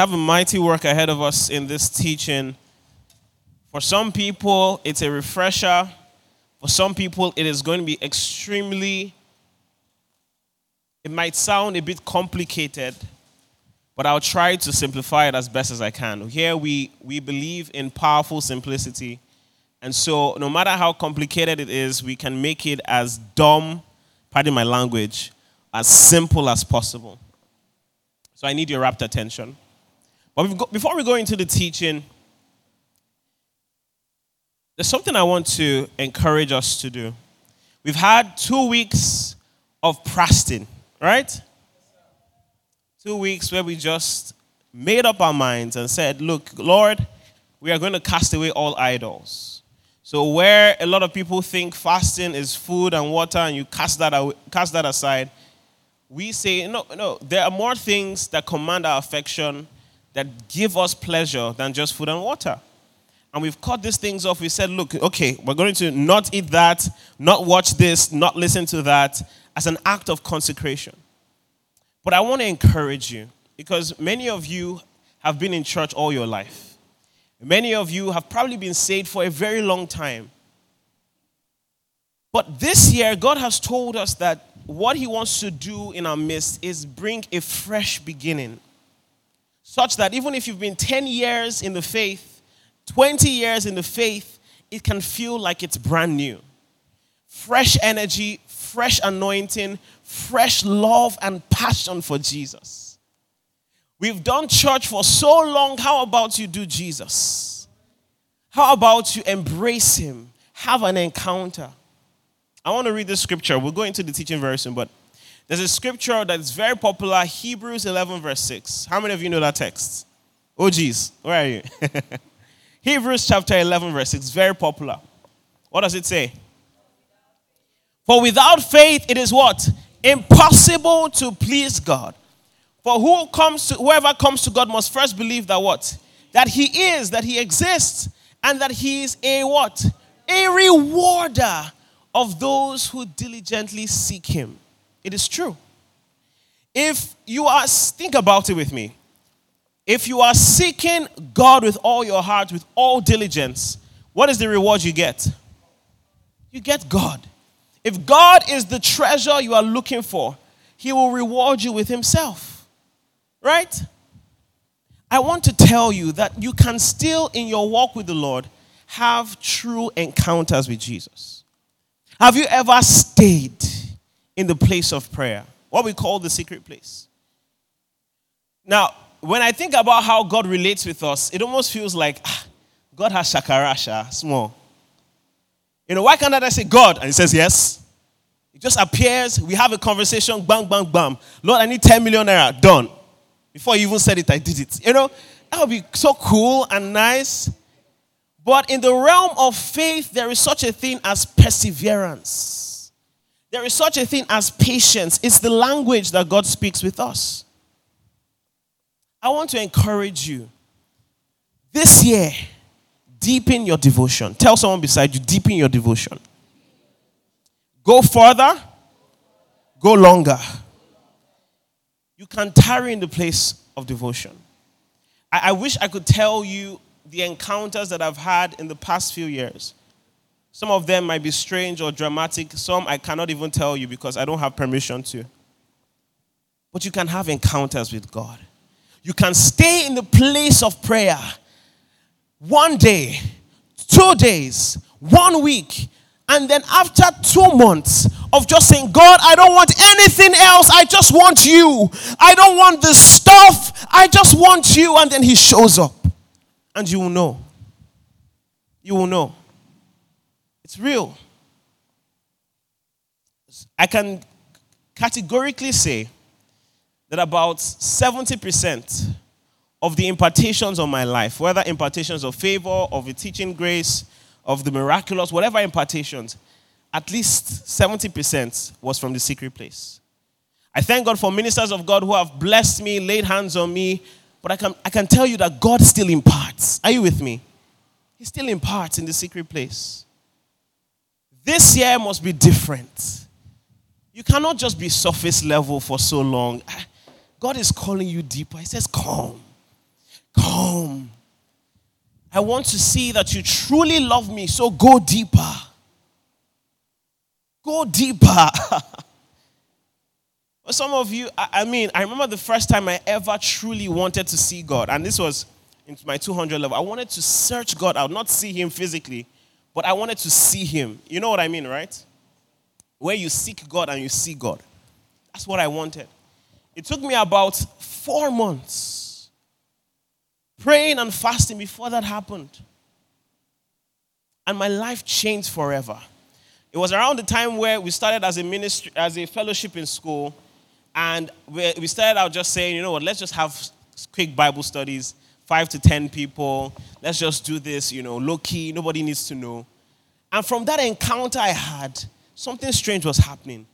have a mighty work ahead of us in this teaching. For some people, it's a refresher. For some people, it is going to be extremely, it might sound a bit complicated, but I'll try to simplify it as best as I can. Here, we, we believe in powerful simplicity. And so, no matter how complicated it is, we can make it as dumb, pardon my language, as simple as possible. So, I need your rapt attention. But before we go into the teaching, there's something I want to encourage us to do. We've had two weeks of fasting, right? Two weeks where we just made up our minds and said, Look, Lord, we are going to cast away all idols. So, where a lot of people think fasting is food and water and you cast that, away, cast that aside, we say, no, no, there are more things that command our affection, that give us pleasure than just food and water and we've cut these things off. We said, look, okay, we're going to not eat that, not watch this, not listen to that as an act of consecration. But I want to encourage you because many of you have been in church all your life. Many of you have probably been saved for a very long time. But this year, God has told us that what He wants to do in our midst is bring a fresh beginning. Such that even if you've been 10 years in the faith, 20 years in the faith, it can feel like it's brand new. Fresh energy, fresh anointing, fresh love and passion for Jesus. We've done church for so long. How about you do Jesus? How about you embrace Him? Have an encounter. I want to read this scripture. We'll go into the teaching very soon, but there's a scripture that's very popular Hebrews 11, verse 6. How many of you know that text? Oh, geez, where are you? Hebrews chapter 11, verse 6, very popular. What does it say? For without faith, it is what? Impossible to please God. For who comes to, whoever comes to God must first believe that what? That He is, that He exists, and that He is a what? A rewarder of those who diligently seek Him. It is true. If you are, think about it with me. If you are seeking God with all your heart, with all diligence, what is the reward you get? You get God. If God is the treasure you are looking for, He will reward you with Himself. Right? I want to tell you that you can still, in your walk with the Lord, have true encounters with Jesus. Have you ever stayed in the place of prayer? What we call the secret place. Now, when I think about how God relates with us, it almost feels like ah, God has shakarasha, small. You know, why can't I say God? And he says yes. It just appears, we have a conversation, bang, bang, bam. Lord, I need 10 million naira, done. Before you even said it, I did it. You know, that would be so cool and nice. But in the realm of faith, there is such a thing as perseverance. There is such a thing as patience. It's the language that God speaks with us. I want to encourage you this year, deepen your devotion. Tell someone beside you, deepen your devotion. Go further, go longer. You can tarry in the place of devotion. I, I wish I could tell you the encounters that I've had in the past few years. Some of them might be strange or dramatic. Some I cannot even tell you because I don't have permission to. But you can have encounters with God. You can stay in the place of prayer one day, two days, one week, and then after two months of just saying, God, I don't want anything else. I just want you. I don't want the stuff. I just want you. And then he shows up. And you will know. You will know. It's real. I can categorically say that about 70% of the impartations of my life, whether impartations of favor, of a teaching grace, of the miraculous, whatever impartations, at least 70% was from the secret place. I thank God for ministers of God who have blessed me, laid hands on me, but I can, I can tell you that God still imparts. Are you with me? He still imparts in the secret place. This year must be different. You cannot just be surface level for so long. Ah, God is calling you deeper. He says, Come. Come. I want to see that you truly love me, so go deeper. Go deeper. Some of you, I mean, I remember the first time I ever truly wanted to see God, and this was into my 200 level. I wanted to search God out, not see Him physically, but I wanted to see Him. You know what I mean, right? Where you seek God and you see God. That's what I wanted. It took me about four months praying and fasting before that happened. And my life changed forever. It was around the time where we started as a ministry, as a fellowship in school, and we started out just saying, you know what, let's just have quick Bible studies, five to ten people. Let's just do this, you know, low key, nobody needs to know. And from that encounter I had, something strange was happening.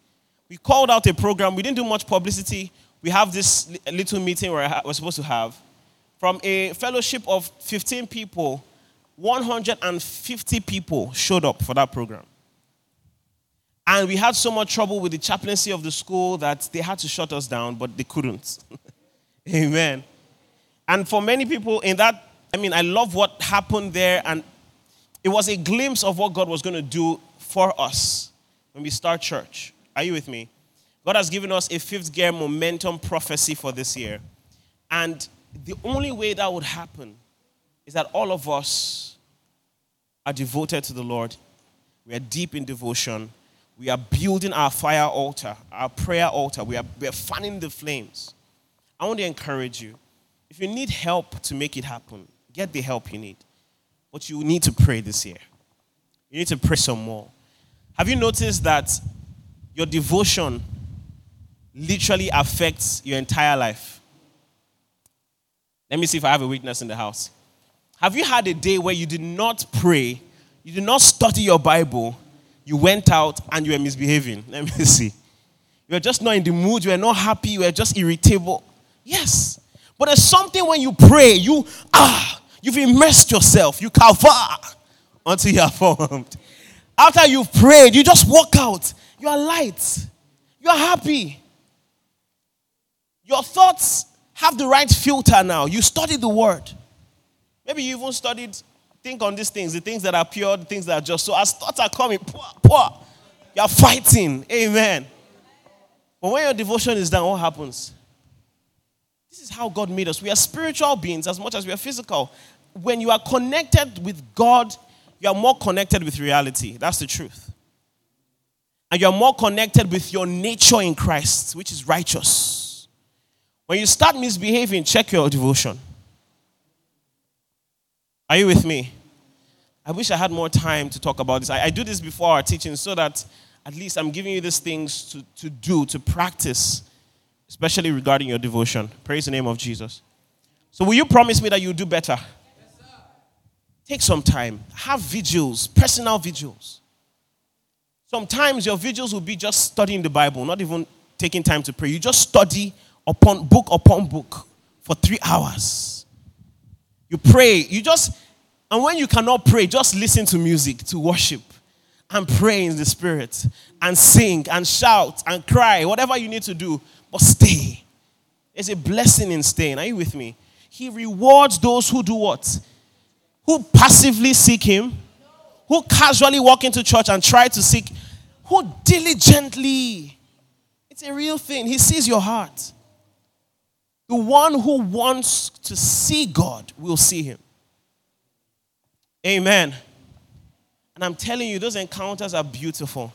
We called out a program, we didn't do much publicity. We have this little meeting where we're supposed to have. From a fellowship of 15 people, 150 people showed up for that program. And we had so much trouble with the chaplaincy of the school that they had to shut us down, but they couldn't. Amen. And for many people in that, I mean, I love what happened there, and it was a glimpse of what God was going to do for us when we start church. Are you with me? God has given us a fifth gear momentum prophecy for this year. And the only way that would happen is that all of us are devoted to the Lord. We are deep in devotion we are building our fire altar, our prayer altar. We are, we are fanning the flames. I want to encourage you. If you need help to make it happen, get the help you need. But you need to pray this year. You need to pray some more. Have you noticed that your devotion literally affects your entire life? Let me see if I have a witness in the house. Have you had a day where you did not pray, you did not study your Bible, you went out and you were misbehaving. Let me see. You were just not in the mood, you were not happy, you were just irritable. Yes. But there's something when you pray, you ah, you've immersed yourself, you cover until you are formed. After you've prayed, you just walk out. You are light. You are happy. Your thoughts have the right filter now. You study the word. Maybe you even studied Think on these things, the things that are pure, the things that are just. So as thoughts are coming, poor, poor, you're fighting. Amen. But when your devotion is done, what happens? This is how God made us. We are spiritual beings as much as we are physical. When you are connected with God, you are more connected with reality. That's the truth. And you're more connected with your nature in Christ, which is righteous. When you start misbehaving, check your devotion. Are you with me? I wish I had more time to talk about this. I, I, do this before our teaching so that at least I'm giving you these things to, to do, to practice, especially regarding your devotion. Praise the name of Jesus. So, will you promise me that you'll do better? Yes, Take some time. Have vigils, personal vigils. Sometimes your vigils will be just studying the Bible, not even taking time to pray. You just study upon book upon book for three hours. You pray. You just, and when you cannot pray, just listen to music, to worship, and pray in the spirit, and sing, and shout, and cry, whatever you need to do. But stay. There's a blessing in staying. Are you with me? He rewards those who do what? Who passively seek Him, who casually walk into church and try to seek, who diligently. It's a real thing. He sees your heart. The one who wants to see God will see him. Amen. And I'm telling you, those encounters are beautiful.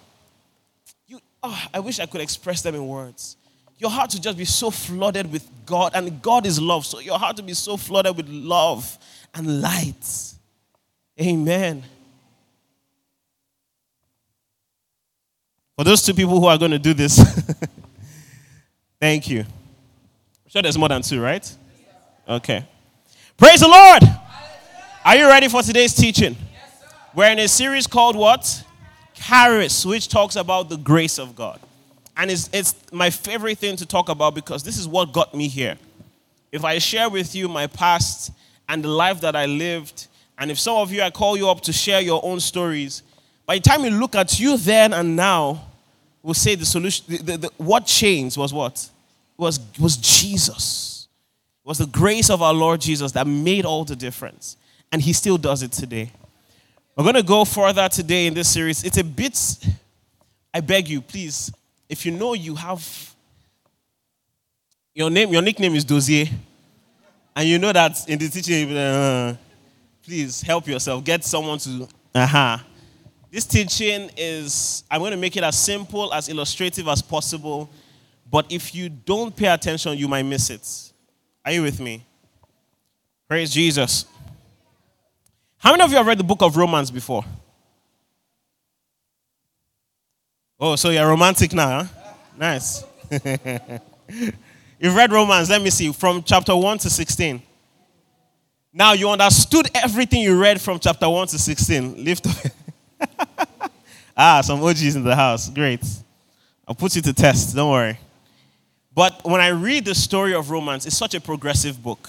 You, oh, I wish I could express them in words. Your heart to just be so flooded with God, and God is love. So your heart to be so flooded with love and light. Amen. For those two people who are going to do this, thank you I'm sure there's more than two, right? Okay. Praise the Lord. Are you ready for today's teaching? We're in a series called what? Charis, which talks about the grace of God. And it's, it's my favorite thing to talk about because this is what got me here. If I share with you my past and the life that I lived, and if some of you I call you up to share your own stories, by the time you look at you then and now, we'll say the solution, the, the, the, what changed was what? was, was Jesus. It was the grace of our Lord Jesus that made all the difference. And He still does it today. We're going to go further today in this series. It's a bit, I beg you, please, if you know you have, your name, your nickname is Dozier, and you know that in the teaching, uh, please help yourself. Get someone to. Uh-huh. This teaching is, I'm going to make it as simple, as illustrative as possible. But if you don't pay attention, you might miss it. Are you with me? Praise Jesus. How many of you have read the book of Romans before? Oh, so you're romantic now, huh? Nice. You've read Romans, let me see, from chapter 1 to 16. Now you understood everything you read from chapter 1 to 16. Lift up. ah, some OGs in the house. Great. I'll put you to test. Don't worry. But when I read the story of Romans, it's such a progressive book.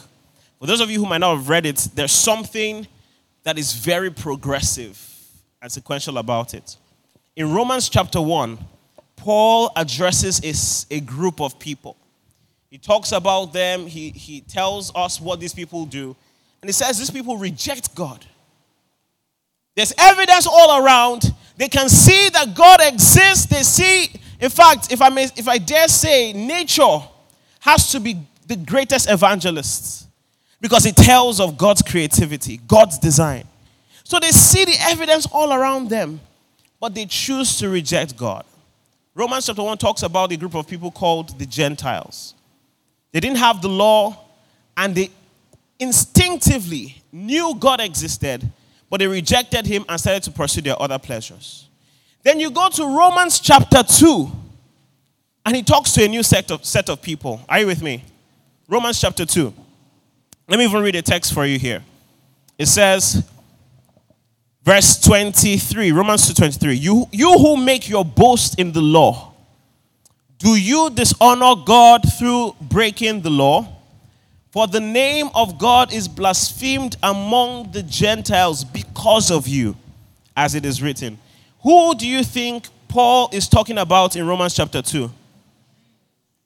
For those of you who might not have read it, there's something that is very progressive and sequential about it. In Romans chapter 1, Paul addresses a, group of people. He talks about them, he, he tells us what these people do, and he says these people reject God. There's evidence all around. They can see that God exists. They see, in fact, if I may, if I dare say, nature has to be the greatest evangelist because it tells of God's creativity, God's design. So they see the evidence all around them, but they choose to reject God. Romans chapter 1 talks about a group of people called the Gentiles. They didn't have the law, and they instinctively knew God existed, but they rejected him and started to pursue their other pleasures. Then you go to Romans chapter 2, and he talks to a new set of, set of people. Are you with me? Romans chapter 2. Let me even read a text for you here. It says, verse 23, Romans 2 23, you, you who make your boast in the law, do you dishonor God through breaking the law? For the name of God is blasphemed among the Gentiles because of you, as it is written. Who do you think Paul is talking about in Romans chapter 2?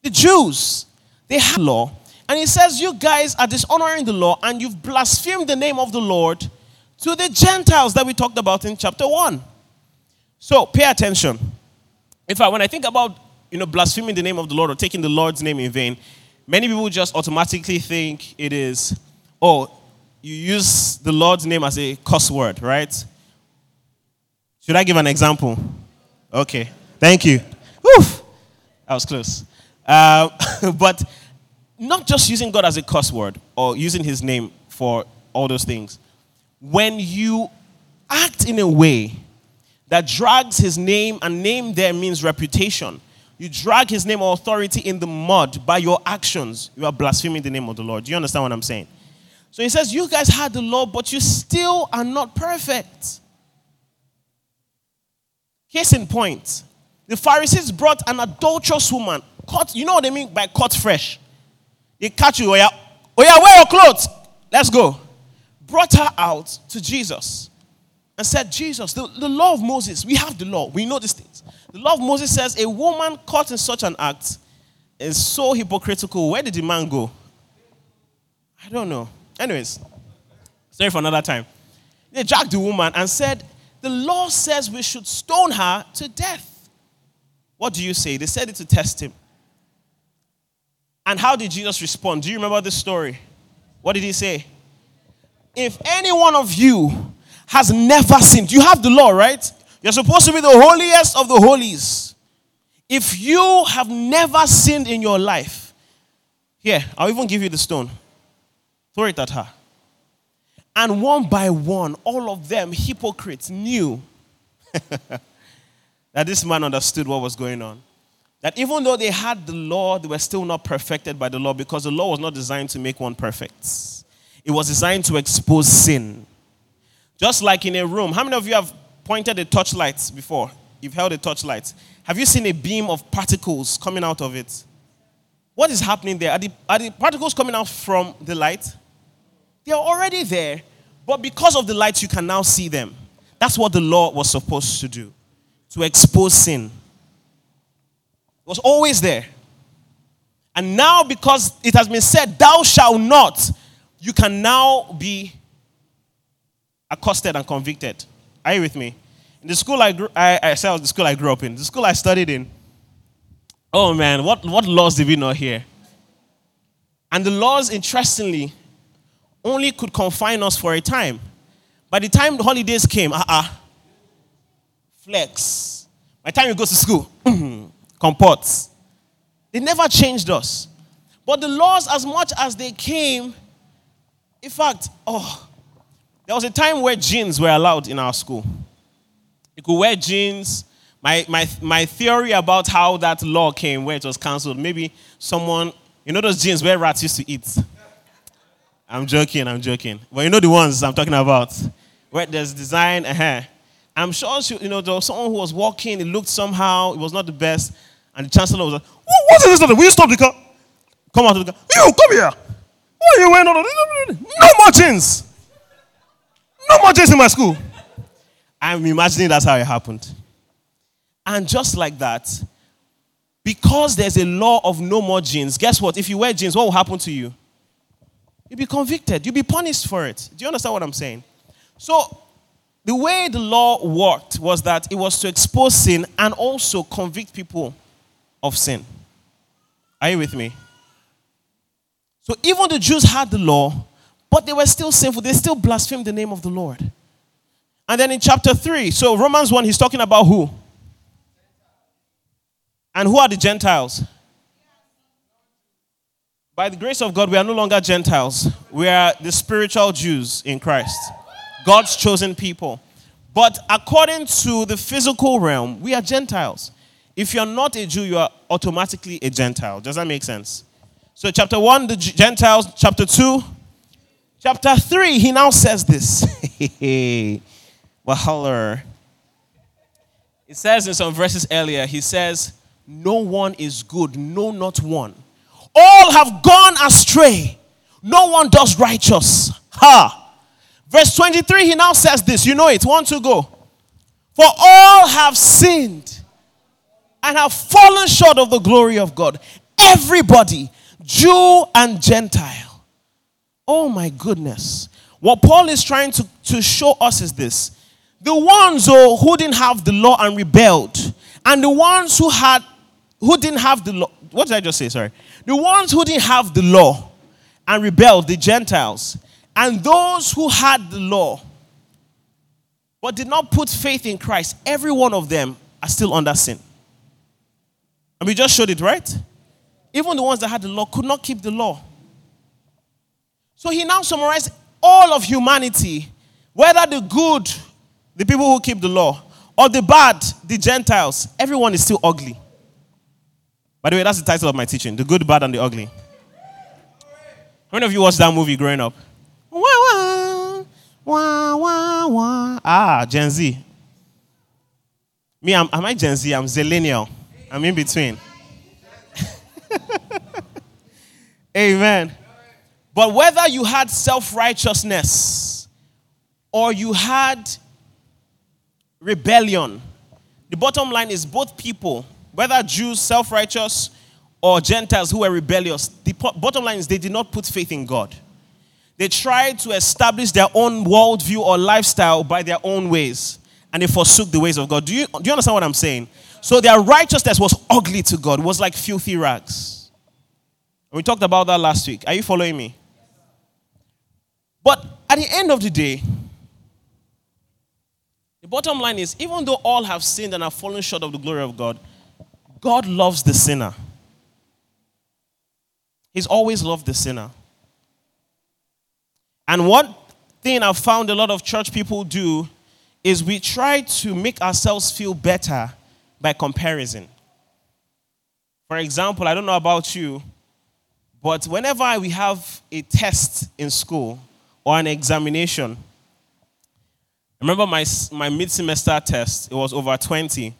The Jews. They have law and he says, You guys are dishonoring the law and you've blasphemed the name of the Lord to the Gentiles that we talked about in chapter 1. So pay attention. In fact, when I think about you know, blaspheming the name of the Lord or taking the Lord's name in vain, many people just automatically think it is, oh, you use the Lord's name as a cuss word, right? Should I give an example? Okay, thank you. Whew, that was close. Uh, but not just using God as a cuss word or using his name for all those things. When you act in a way that drags his name, and name there means reputation, you drag his name or authority in the mud by your actions, you are blaspheming the name of the Lord. Do you understand what I'm saying? So he says, You guys had the law, but you still are not perfect. Case in point, the Pharisees brought an adulterous woman, caught, you know what I mean by caught fresh? They catch you. Oh yeah, oh yeah, wear your clothes. Let's go. Brought her out to Jesus and said, Jesus, the, the law of Moses, we have the law. We know these things. The law of Moses says a woman caught in such an act is so hypocritical. Where did the man go? I don't know. Anyways, sorry for another time. They dragged the woman and said, The law says we should stone her to death. What do you say? They said it to test him. And how did Jesus respond? Do you remember this story? What did he say? If any one of you has never sinned, you have the law, right? You're supposed to be the holiest of the holies. If you have never sinned in your life, here, I'll even give you the stone. Throw it at her. And one by one, all of them, hypocrites, knew that this man understood what was going on. That even though they had the law, they were still not perfected by the law because the law was not designed to make one perfect. It was designed to expose sin. Just like in a room. How many of you have pointed a torchlight before? You've held a torchlight. Have you seen a beam of particles coming out of it? What is happening there? Are the, are the particles coming out from the light? They are already there, but because of the light, you can now see them. That's what the law was supposed to do to expose sin It was always there. And now, because it has been said, Thou shalt not, you can now be accosted and convicted. Are you with me? In the school I grew, I, I said the school I grew up in, the school I studied in. Oh man, what, what laws did we not hear? And the laws, interestingly, only could confine us for a time. By the time the holidays came, ah, uh-uh, flex. By the time you go to school, comports. They never changed us. But the laws, as much as they came, in fact, oh, there was a time where jeans were allowed in our school. You could wear jeans. My, my, my theory about how that law came, where it was cancelled, maybe someone, you know those jeans where rats used to eat? I'm joking, I'm joking. But you know the ones I'm talking about. Where there's design, uh-huh. I'm sure, she, you know, there was someone who was walking, it looked somehow, it was not the best. And the chancellor was like, what is this? Will you stop the car? Come out of the car. You, come here. What are you wearing? No more jeans. No more jeans in my school. I'm imagining that's how it happened. And just like that, because there's a law of no more jeans, guess what? If you wear jeans, what will happen to you? You'll be convicted. You'll be punished for it. Do you understand what I'm saying? So, the way the law worked was that it was to expose sin and also convict people of sin. Are you with me? So, even the Jews had the law, but they were still sinful. They still blasphemed the name of the Lord. And then in chapter 3, so Romans 1, he's talking about who? And who are the Gentiles? By the grace of God, we are no longer Gentiles. We are the spiritual Jews in Christ, God's chosen people. But according to the physical realm, we are Gentiles. If you're not a Jew, you are automatically a Gentile. Does that make sense? So, chapter 1, the Gentiles. Chapter 2, chapter 3, he now says this. Wahalar. It says in some verses earlier, he says, No one is good, no, not one. All have gone astray. No one does righteous. Ha. Verse 23, he now says this. You know it. One, two, go. For all have sinned and have fallen short of the glory of God. Everybody, Jew and Gentile. Oh my goodness. What Paul is trying to, to show us is this the ones oh, who didn't have the law and rebelled, and the ones who had who didn't have the law. What did I just say? Sorry. The ones who didn't have the law and rebelled, the Gentiles, and those who had the law but did not put faith in Christ, every one of them are still under sin. And we just showed it, right? Even the ones that had the law could not keep the law. So he now summarized all of humanity, whether the good, the people who keep the law, or the bad, the Gentiles, everyone is still ugly. By the way, that's the title of my teaching The Good, Bad, and the Ugly. How many of you watched that movie growing up? Wah, wah, wah, wah, wah. Ah, Gen Z. Me, I'm, am I Gen Z? I'm Zillennial. I'm in between. Amen. But whether you had self righteousness or you had rebellion, the bottom line is both people whether Jews, self righteous, or Gentiles who were rebellious, the bottom line is they did not put faith in God. They tried to establish their own worldview or lifestyle by their own ways, and they forsook the ways of God. Do you, do you understand what I'm saying? So their righteousness was ugly to God, was like filthy rags. We talked about that last week. Are you following me? But at the end of the day, the bottom line is even though all have sinned and have fallen short of the glory of God, God loves the sinner. He's always loved the sinner. And one thing I've found a lot of church people do is we try to make ourselves feel better by comparison. For example, I don't know about you, but whenever we have a test in school or an examination, I remember my, my mid semester test, it was over 20.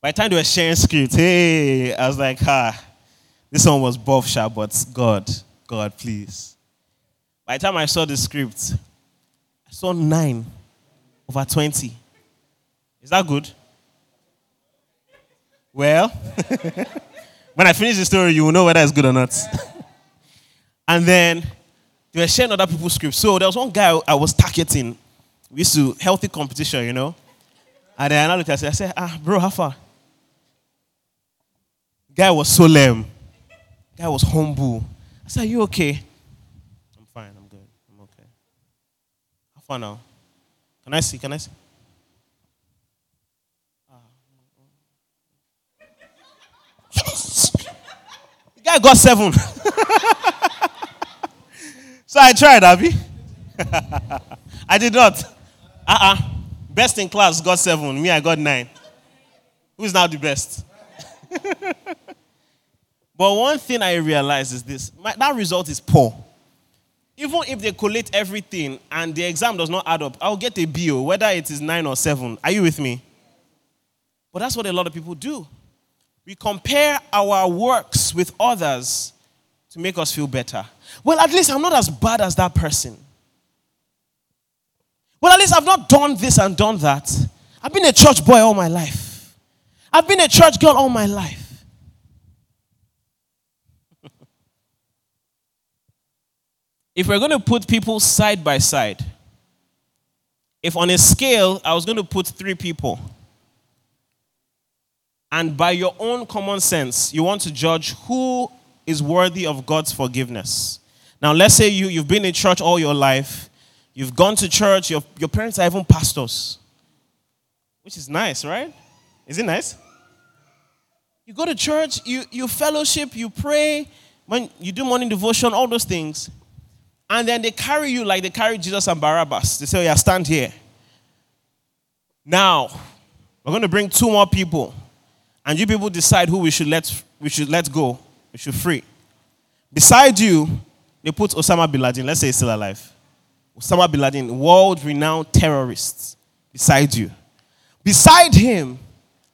By the time they were sharing scripts, hey, I was like, ah, this one was buff sharp, but God, God, please. By the time I saw the script, I saw nine over 20. Is that good? Well, When I finish the story, you will know whether it's good or not. and then they were sharing other people's scripts. So there was one guy I was targeting. We used to healthy competition, you know. And then I looked at him, I said, ah, bro, how far? Guy was solemn. Guy was humble. I said, Are you okay? I'm fine, I'm good. I'm okay. How far now? Can I see? Can I see? Yes! Guy got seven. so I tried, Abby. I did not. Uh-uh. Best in class got seven. Me, I got nine. Who's now the best? but one thing I realized is this my, that result is poor. Even if they collate everything and the exam does not add up, I'll get a B, whether it is nine or seven. Are you with me? But that's what a lot of people do. We compare our works with others to make us feel better. Well, at least I'm not as bad as that person. Well, at least I've not done this and done that. I've been a church boy all my life. I've been a church girl all my life. if we're going to put people side by side, if on a scale I was going to put three people, and by your own common sense, you want to judge who is worthy of God's forgiveness. Now, let's say you, you've been in church all your life, you've gone to church, your, your parents are even pastors, which is nice, right? Is it nice? You go to church, you, you fellowship, you pray, when you do morning devotion, all those things. And then they carry you like they carry Jesus and Barabbas. They say, oh, yeah, stand here. Now, we're going to bring two more people. And you people decide who we should let, we should let go, we should free. Beside you, they put Osama bin Laden, let's say he's still alive. Osama bin Laden, world renowned terrorist, beside you. Beside him,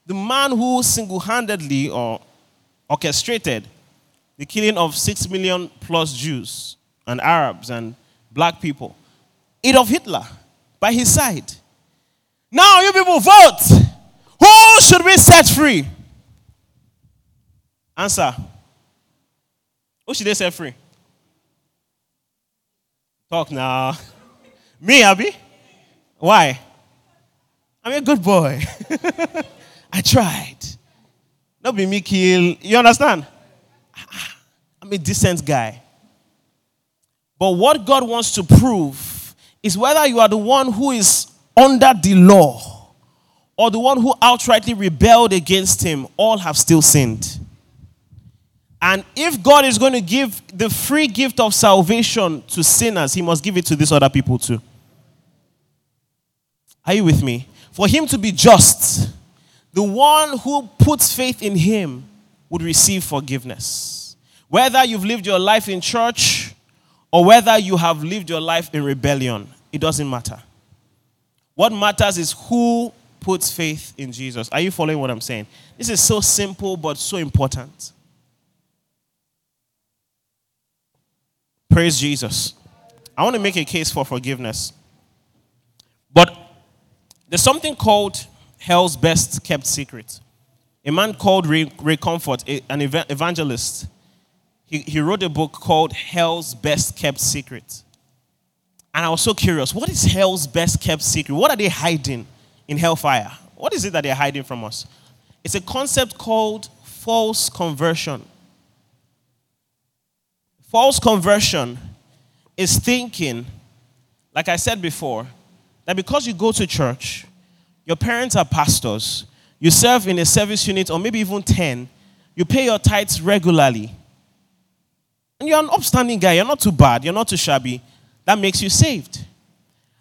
the man who single handedly or orchestrated the killing of six million plus Jews and Arabs and black people, Adolf Hitler, by his side. Now, you people vote. Who should we set free? Answer. Who should they set free? Talk now. Me, Abby? Why? I'm a good boy. I tried. Not be me kill. You understand? I'm a decent guy. But what God wants to prove is whether you are the one who is under the law or the one who outrightly rebelled against him, all have still sinned. And if God is going to give the free gift of salvation to sinners, he must give it to these other people too. Are you with me? For him to be just, the one who puts faith in him would receive forgiveness. Whether you've lived your life in church or whether you have lived your life in rebellion, it doesn't matter. What matters is who puts faith in Jesus. Are you following what I'm saying? This is so simple but so important. Praise Jesus. I want to make a case for forgiveness. But there's something called hell's best kept secret. A man called Ray, Ray Comfort, an evangelist, he, he wrote a book called Hell's Best Kept Secret. And I was so curious what is hell's best kept secret? What are they hiding in hellfire? What is it that they're hiding from us? It's a concept called false conversion. False conversion is thinking, like I said before, that because you go to church, your parents are pastors, you serve in a service unit or maybe even 10, you pay your tithes regularly, and you're an upstanding guy, you're not too bad, you're not too shabby, that makes you saved.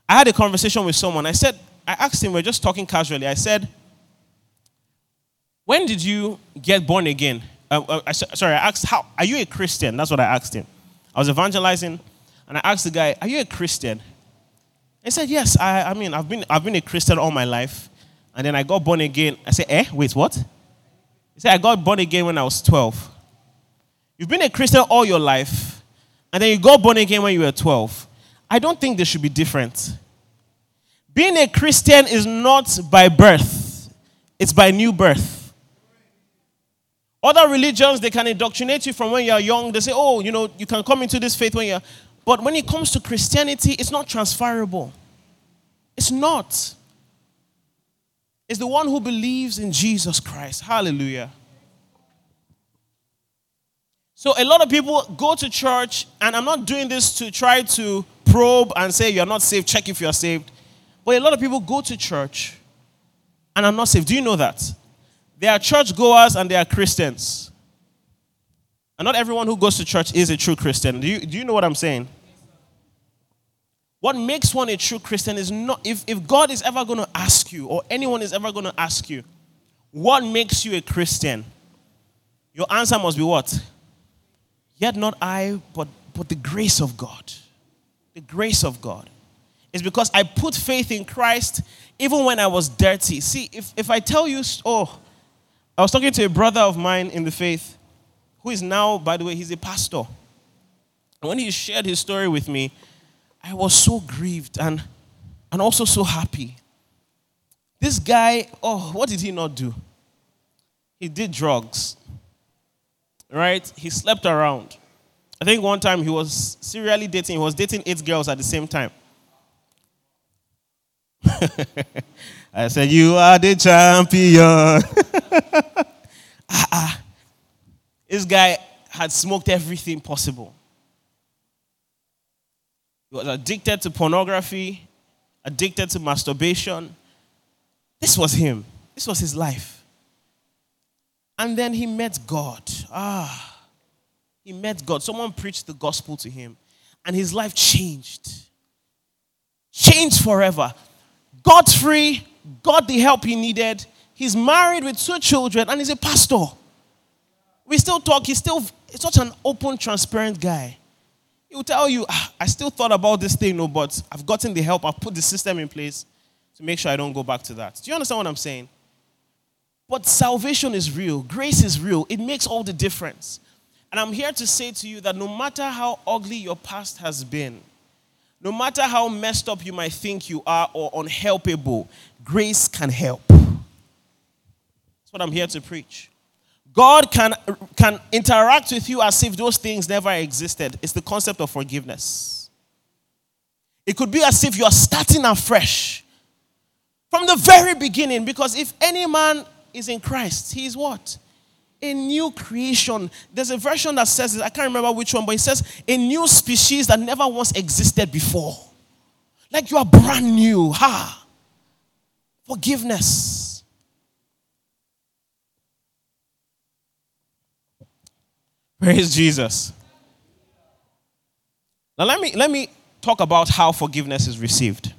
I had a conversation with someone. I said, I asked him, we are just talking casually. I said, When did you get born again? Uh, uh, I, sorry, I asked, how, are you a Christian? That's what I asked him. I was evangelizing, and I asked the guy, are you a Christian? He said, yes, I, I mean, I've been, I've been a Christian all my life. And then I got born again. I said, eh, wait, what? He said, I got born again when I was 12. You've been a Christian all your life, and then you got born again when you were 12. I don't think they should be different. Being a Christian is not by birth, it's by new birth. Other religions, they can indoctrinate you from when you're young. They say, oh, you know, you can come into this faith when you're. But when it comes to Christianity, it's not transferable. It's not. It's the one who believes in Jesus Christ. Hallelujah. So a lot of people go to church, and I'm not doing this to try to probe and say you're not saved, check if you're saved. But a lot of people go to church and are not saved. Do you know that? There are church goers and there are Christians. And not everyone who goes to church is a true Christian. Do you, do you know what I'm saying? What makes one a true Christian is not, if, if God is ever going to ask you, or anyone is ever going to ask you, what makes you a Christian? Your answer must be what? Yet not I, but, but the grace of God. The grace of God. It's because I put faith in Christ even when I was dirty. See, if, if I tell you, oh, I was talking to a brother of mine in the faith who is now, by the way, he's a pastor. And when he shared his story with me, I was so grieved and, and also so happy. This guy, oh, what did he not do? He did drugs, right? He slept around. I think one time he was serially dating, he was dating eight girls at the same time. I said, You are the champion. ah, ah. This guy had smoked everything possible. He was addicted to pornography, addicted to masturbation. This was him, this was his life. And then he met God. Ah, he met God. Someone preached the gospel to him, and his life changed. Changed forever got free, got the help he needed. He's married with two children and he's a pastor. We still talk, he's still such an open, transparent guy. He will tell you, ah, I still thought about this thing, no, but I've gotten the help, I've put the system in place to make sure I don't go back to that. Do you understand what I'm saying? But salvation is real, grace is real, it makes all the difference. And I'm here to say to you that no matter how ugly your past has been, no matter how messed up you might think you are or unhelpable, grace can help. That's what I'm here to preach. God can, can interact with you as if those things never existed. It's the concept of forgiveness. It could be as if you are starting afresh from the very beginning, because if any man is in Christ, he is what? a new creation. There's a version that says I can't remember which one, but it says a new species that never once existed before. Like you are brand new. Ha! Forgiveness. Praise Jesus. Now let me let me talk about how forgiveness is received.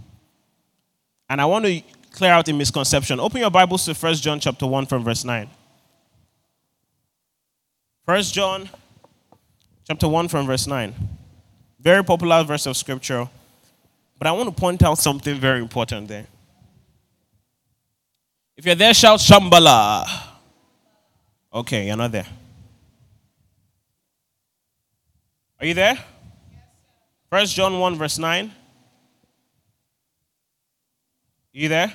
And I want to clear out a misconception. Open your Bibles to 1 John chapter 1 from verse 9. First John chapter 1 from verse 9. Very popular verse of scripture. But I want to point out something very important there. If you're there, shout Shambhala. Okay, you're not there. Are you there? First John 1, verse 9. You there?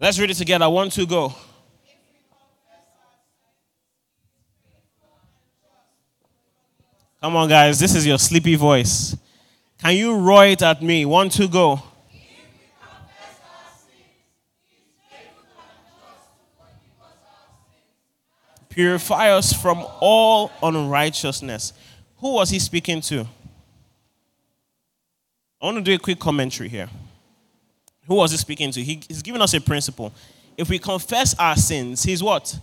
Let's read it together. One, two, go. Come on, guys. This is your sleepy voice. Can you roar it at me? One, two, go. Purify us from all unrighteousness. Who was he speaking to? I want to do a quick commentary here. Who was he speaking to? He, he's giving us a principle. If we confess our sins, he's what?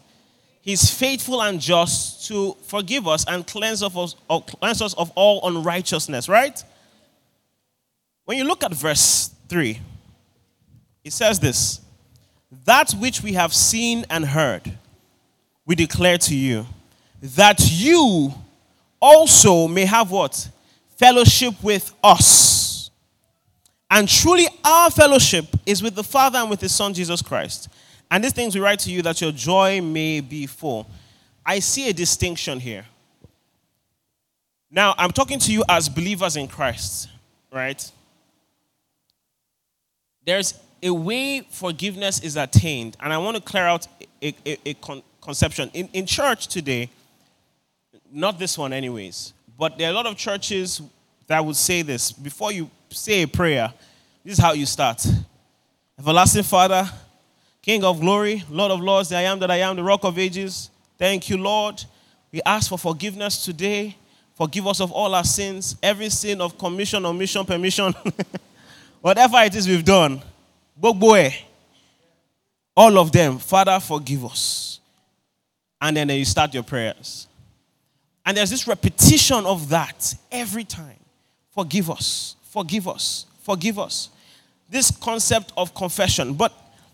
He's faithful and just to forgive us and cleanse us, of, cleanse us of all unrighteousness, right? When you look at verse 3, it says this That which we have seen and heard, we declare to you, that you also may have what? Fellowship with us. And truly, our fellowship is with the Father and with His Son, Jesus Christ. And these things we write to you that your joy may be full. I see a distinction here. Now, I'm talking to you as believers in Christ, right? There's a way forgiveness is attained, and I want to clear out a, a, a, misconception. In, in church today, not this one, anyways, but there are a lot of churches that would say this before you say a prayer, this is how you start Everlasting Father, King of glory, Lord of lords, the I am that I am, the rock of ages. Thank you, Lord. We ask for forgiveness today. Forgive us of all our sins, every sin of commission, omission, permission, whatever it is we've done. Bogboe. All of them. Father, forgive us. And then you start your prayers. And there's this repetition of that every time. Forgive us, forgive us, forgive us. This concept of confession. But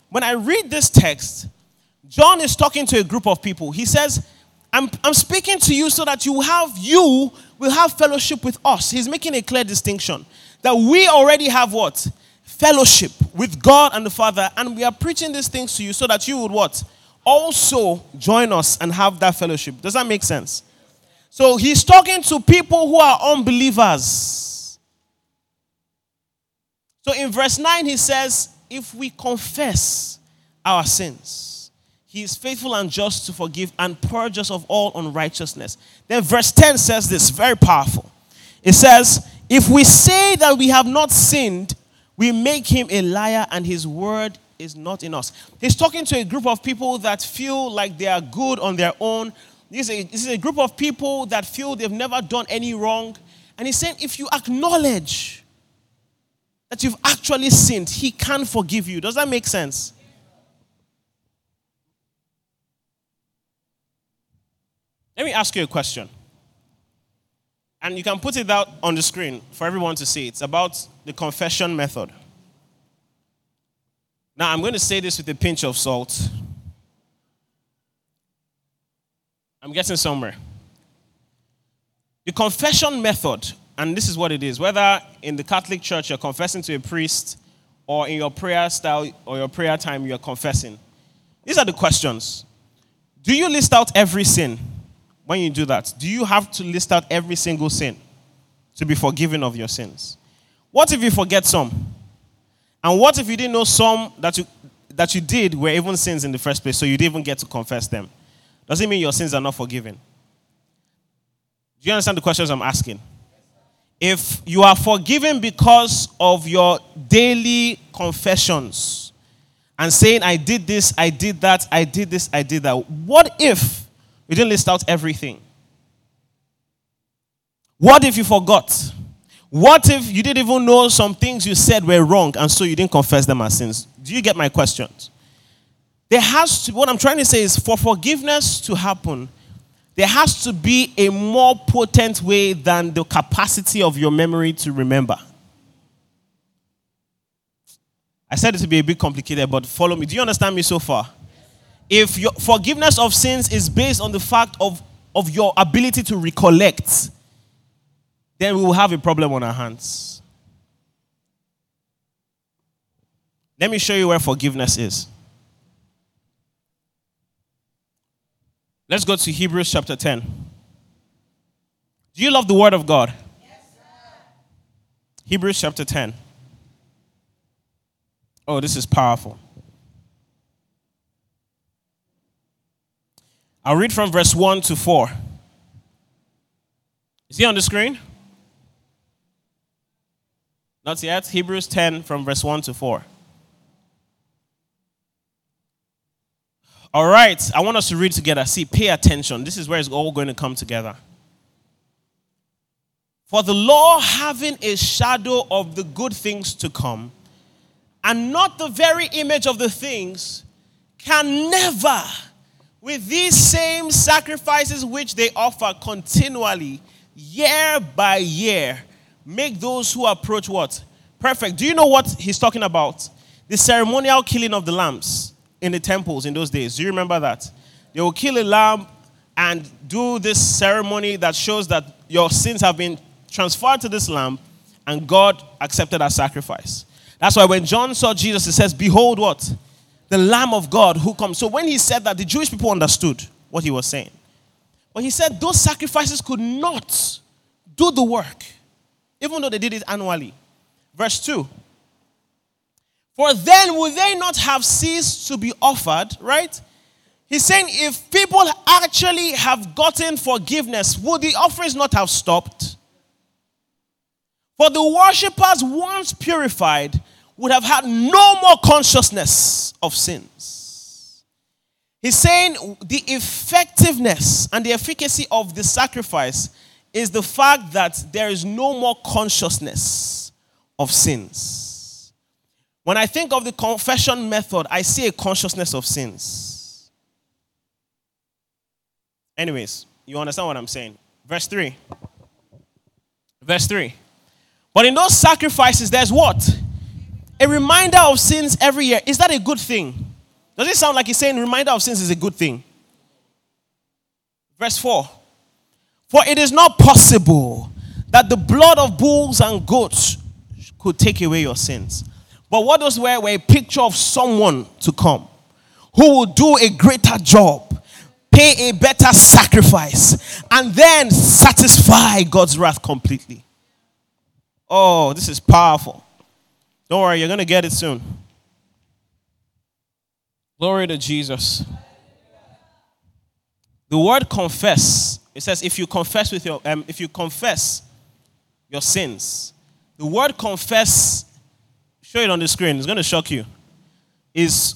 when I read this text, John is talking to a group of people. He says, I'm, I'm speaking to you so that you have you will have fellowship with us. He's making a clear distinction that we already have what? Fellowship with God and the Father, and we are preaching these things to you so that you would what? Also join us and have that fellowship. Does that make sense? So he's talking to people who are unbelievers. So in verse 9, he says, If we confess our sins, he is faithful and just to forgive and purge us of all unrighteousness. Then verse 10 says this, very powerful. It says, If we say that we have not sinned, we make him a liar and his word is not in us. He's talking to a group of people that feel like they are good on their own. This is, a, group of people that feel they've never done any wrong. And he's saying, if you acknowledge that you've actually sinned, he can forgive you. Does that make sense? Let me ask you a question. And you can put it out on the screen for everyone to see. It's about the confession method. Now, I'm going to say this with a pinch of salt. I'm getting somewhere. The confession method, and this is what it is whether in the Catholic Church you're confessing to a priest, or in your prayer style or your prayer time you're confessing. These are the questions Do you list out every sin? when you do that, do you have to list out every single sin to be forgiven of your sins? What if you forget some? And what if you didn't know some that you that you did were even sins in the first place, so you didn't even get to confess them? Does it mean your sins are not forgiven? Do you understand the questions I'm asking? If you are forgiven because of your daily confessions and saying, I did this, I did that, I did this, I did that, what if you didn't list out everything. What if you forgot? What if you didn't even know some things you said were wrong and so you didn't confess them as sins? Do you get my questions? There has to, what I'm trying to say is for forgiveness to happen, there has to be a more potent way than the capacity of your memory to remember. I said it to be a bit complicated, but follow me. Do you understand me so far? if your forgiveness of sins is based on the fact of, of your ability to recollect, then we will have a problem on our hands. Let me show you where forgiveness is. Let's go to Hebrews chapter 10. Do you love the Word of God? Yes, sir. Hebrews chapter 10. Oh, this is powerful. I'll read from verse 1 to 4. Is he on the screen? Not yet. Hebrews 10 from verse 1 to 4. All right, I want us to read together. See, pay attention. This is where it's all going to come together. For the law, having a shadow of the good things to come, and not the very image of the things, can never with these same sacrifices which they offer continually, year by year, make those who approach what? Perfect. Do you know what he's talking about? The ceremonial killing of the lambs in the temples in those days. Do you remember that? They will kill a lamb and do this ceremony that shows that your sins have been transferred to this lamb and God accepted our sacrifice. That's why when John saw Jesus, he says, Behold what? the Lamb of God who comes. So when he said that, the Jewish people understood what he was saying. But he said those sacrifices could not do the work, even though they did it annually. Verse 2 For then would they not have ceased to be offered, right? He's saying if people actually have gotten forgiveness, would the offerings not have stopped? For the worshippers, once purified, would have had no more consciousness of sins. He's saying the effectiveness and the efficacy of the sacrifice is the fact that there is no more consciousness of sins. When I think of the confession method, I see a consciousness of sins. Anyways, you understand what I'm saying? Verse 3. Verse 3. But in those sacrifices, there's what? A reminder of sins every year. Is that a good thing? Does it sound like he's saying reminder of sins is a good thing? Verse 4 For it is not possible that the blood of bulls and goats could take away your sins. But what those were were a picture of someone to come who will do a greater job, pay a better sacrifice, and then satisfy God's wrath completely. Oh, this is powerful. Don't worry, you're going to get it soon. Glory to Jesus. The word confess, it says if you confess with your um, if you confess your sins. The word confess, show it on the screen, it's going to shock you. Is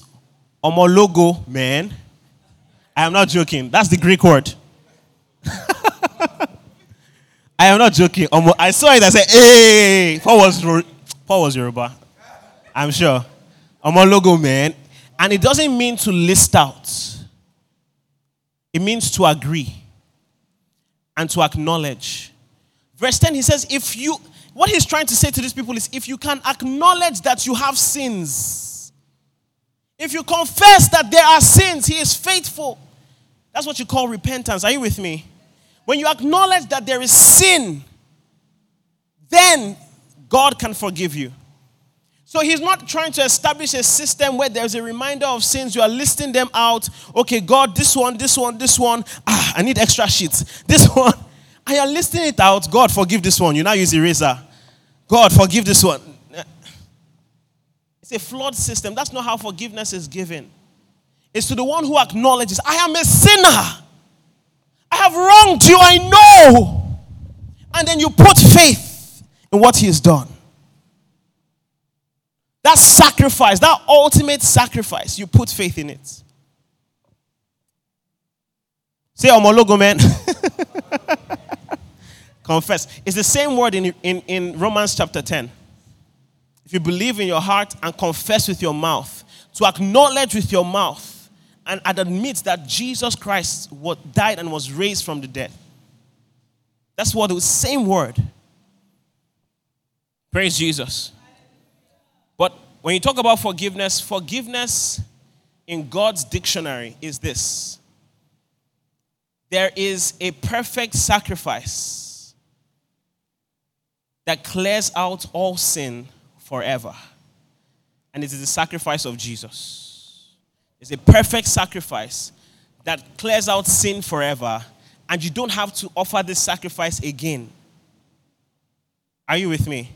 homologo, man. I am not joking. That's the Greek word. I am not joking. I saw it. I said, "Hey, Paul was Paul was Yoruba. I'm sure. Homologo, man. And it doesn't mean to list out, it means to agree and to acknowledge. Verse 10, he says, If you, what he's trying to say to these people is, if you can acknowledge that you have sins, if you confess that there are sins, he is faithful. That's what you call repentance. Are you with me? When you acknowledge that there is sin, then God can forgive you. So he's not trying to establish a system where there's a reminder of sins. You are listing them out. Okay, God, this one, this one, this one. Ah, I need extra sheets. This one. And you're listing it out. God, forgive this one. You now use eraser. God, forgive this one. It's a flawed system. That's not how forgiveness is given. It's to the one who acknowledges, I am a sinner. I have wronged you. I know. And then you put faith in what he has done. That sacrifice, that ultimate sacrifice, you put faith in it. Say homologo, man. Confess. It's the same word in, in, in Romans chapter 10. If you believe in your heart and confess with your mouth, to acknowledge with your mouth and admit that Jesus Christ died and was raised from the dead. That's what the same word. Praise Jesus. But when you talk about forgiveness, forgiveness in God's dictionary is this there is a perfect sacrifice that clears out all sin forever. And it is the sacrifice of Jesus. It's a perfect sacrifice that clears out sin forever, and you don't have to offer this sacrifice again. Are you with me?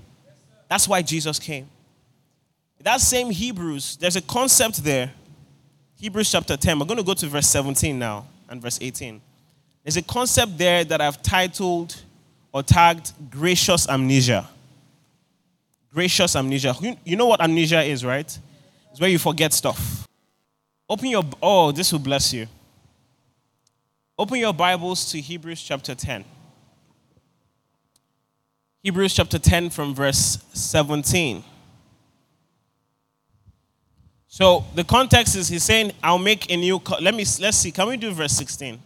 That's why Jesus came. That same Hebrews, there's a concept there. Hebrews chapter 10. We're going to go to verse 17 now and verse 18. There's a concept there that I've titled or tagged gracious amnesia. Gracious amnesia. You know what amnesia is, right? It's where you forget stuff. Open your, oh, this will bless you. Open your Bibles to Hebrews chapter 10. Hebrews chapter 10 from verse 17. So the context is he's saying, I'll make a new, co-. let me, let's see, can we do verse 16?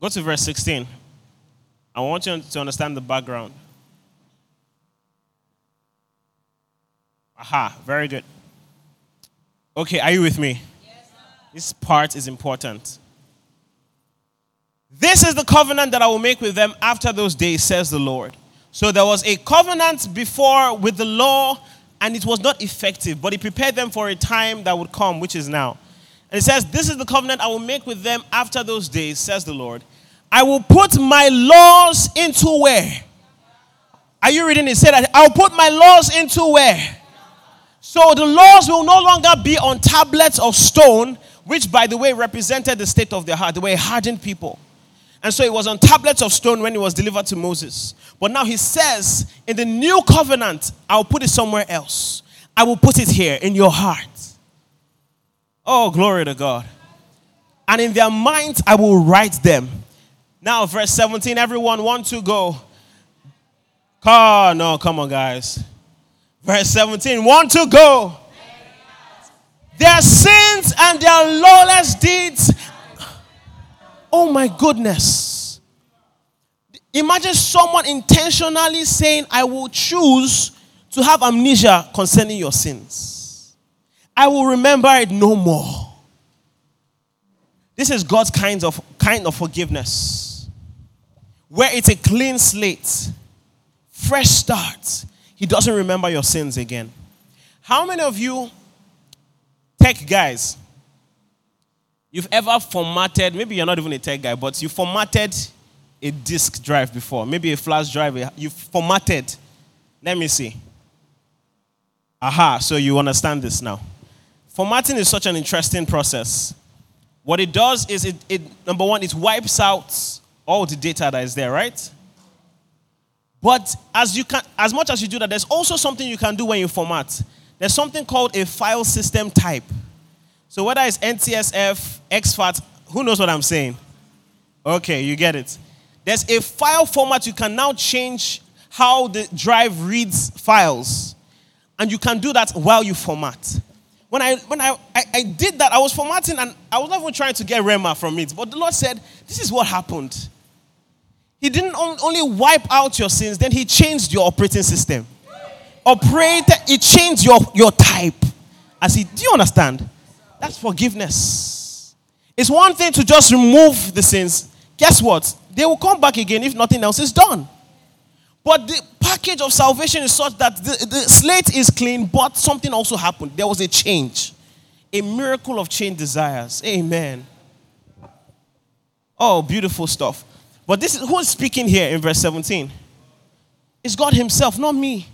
Go to verse 16. I want you to understand the background. Aha, very good. Okay, are you with me? Yes, this part is important. This is the covenant that I will make with them after those days, says the Lord. So there was a covenant before with the law, and it was not effective, but he prepared them for a time that would come, which is now. And it says, This is the covenant I will make with them after those days, says the Lord. I will put my laws into where? Are you reading it? Say that I'll put my laws into where? So the laws will no longer be on tablets of stone, which, by the way, represented the state of their heart. They were hardened people. And so it was on tablets of stone when it was delivered to Moses. But now he says, in the new covenant, I'll put it somewhere else. I will put it here in your heart. Oh, glory to God. And in their minds, I will write them. Now, verse 17, everyone want to go. Car, no, come on, guys. Verse 17, want to go. Their sins and their lawless deeds. Oh my goodness. Imagine someone intentionally saying, I will choose to have amnesia concerning your sins. I will remember it no more. This is God's kind of kind of forgiveness. Where it's a clean slate, fresh start. He doesn't remember your sins again. How many of you tech guys you've ever formatted, maybe you're not even a tech guy, but you formatted a disk drive before, maybe a flash drive, you formatted. Let me see. Aha, so you understand this now. Formatting is such an interesting process. What it does is it, it number one, it wipes out all the data that is there, right? But as you can as much as you do that, there's also something you can do when you format. There's something called a file system type. So whether it's NTSF, exFAT, who knows what I'm saying? Okay, you get it. There's a file format you can now change how the drive reads files. And you can do that while you format. When I when I, I, I did that, I was formatting and I was not even trying to get rhema from it. But the Lord said, This is what happened. He didn't only wipe out your sins, then he changed your operating system Operate, it changed your, your type. I he, do you understand? That's forgiveness. It's one thing to just remove the sins. Guess what? They will come back again if nothing else is done. But the package of salvation is such that the, the slate is clean, but something also happened. There was a change, a miracle of change desires. Amen. Oh, beautiful stuff. But this is who's speaking here in verse 17? It's God Himself, not me.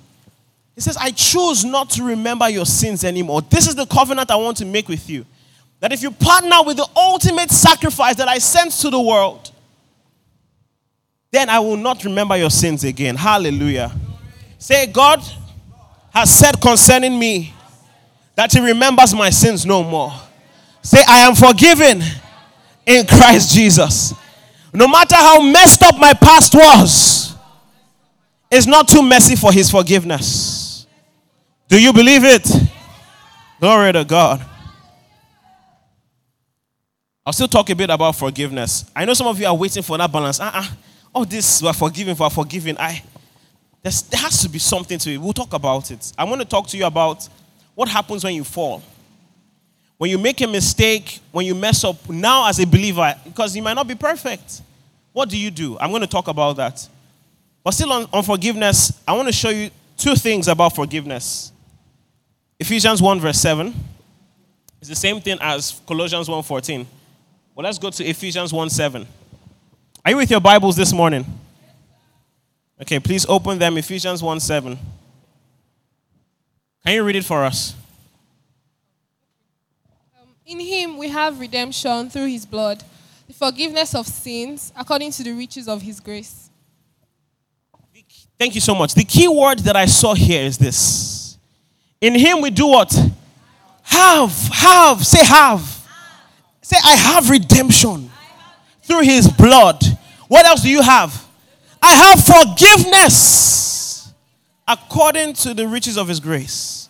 He says, I choose not to remember your sins anymore. This is the covenant I want to make with you. That if you partner with the ultimate sacrifice that I sent to the world, then I will not remember your sins again. Hallelujah. Say, God has said concerning me that He remembers my sins no more. Say, I am forgiven in Christ Jesus. No matter how messed up my past was, it's not too messy for His forgiveness. Do you believe it? Glory to God. I'll still talk a bit about forgiveness. I know some of you are waiting for that balance. Uh-uh. All this we're forgiving for forgiving. I there has to be something to it. We'll talk about it. I want to talk to you about what happens when you fall. When you make a mistake, when you mess up now as a believer, because you might not be perfect. What do you do? I'm going to talk about that. But still on, on forgiveness, I want to show you two things about forgiveness. Ephesians 1 verse 7 is the same thing as Colossians 1:14. Well, let's go to Ephesians 1 7. Are you with your Bibles this morning? Okay, please open them. Ephesians 1 7. Can you read it for us? Um, in him we have redemption through his blood, the forgiveness of sins according to the riches of his grace. Thank you so much. The key word that I saw here is this in him we do what? Have, have, say have. Say, I have redemption through his blood. What else do you have? I have forgiveness according to the riches of his grace.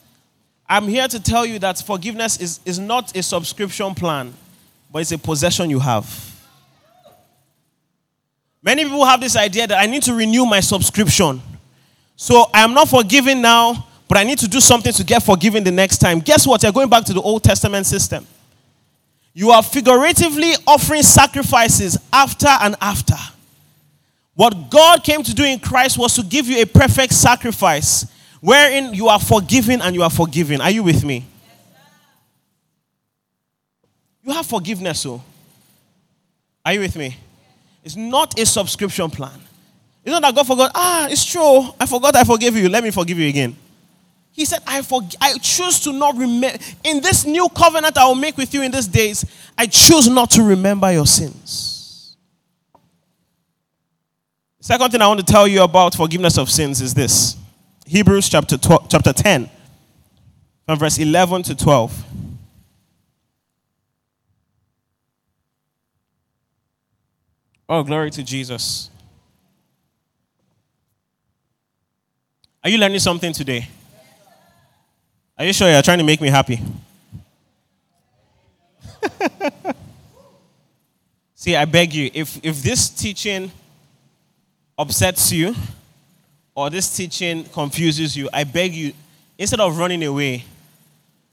I'm here to tell you that forgiveness is, is not a subscription plan, but it's a possession you have. Many people have this idea that I need to renew my subscription. So I am not forgiven now, but I need to do something to get forgiven the next time. Guess what? You're going back to the Old Testament system. You are figuratively offering sacrifices after and after. What God came to do in Christ was to give you a perfect sacrifice wherein you are forgiven and you are forgiven. Are you with me? You have forgiveness, so. Oh. Are you with me? It's not a subscription plan. It's not that God forgot, ah, it's true. I forgot I forgave you. Let me forgive you again. He said, I, forg- I choose to not remember. In this new covenant I will make with you in these days, I choose not to remember your sins. Second thing I want to tell you about forgiveness of sins is this Hebrews chapter, 12, chapter 10, from verse 11 to 12. Oh, glory to Jesus. Are you learning something today? Are you sure you're trying to make me happy? See, I beg you, if, if this teaching upsets you or this teaching confuses you, I beg you, instead of running away,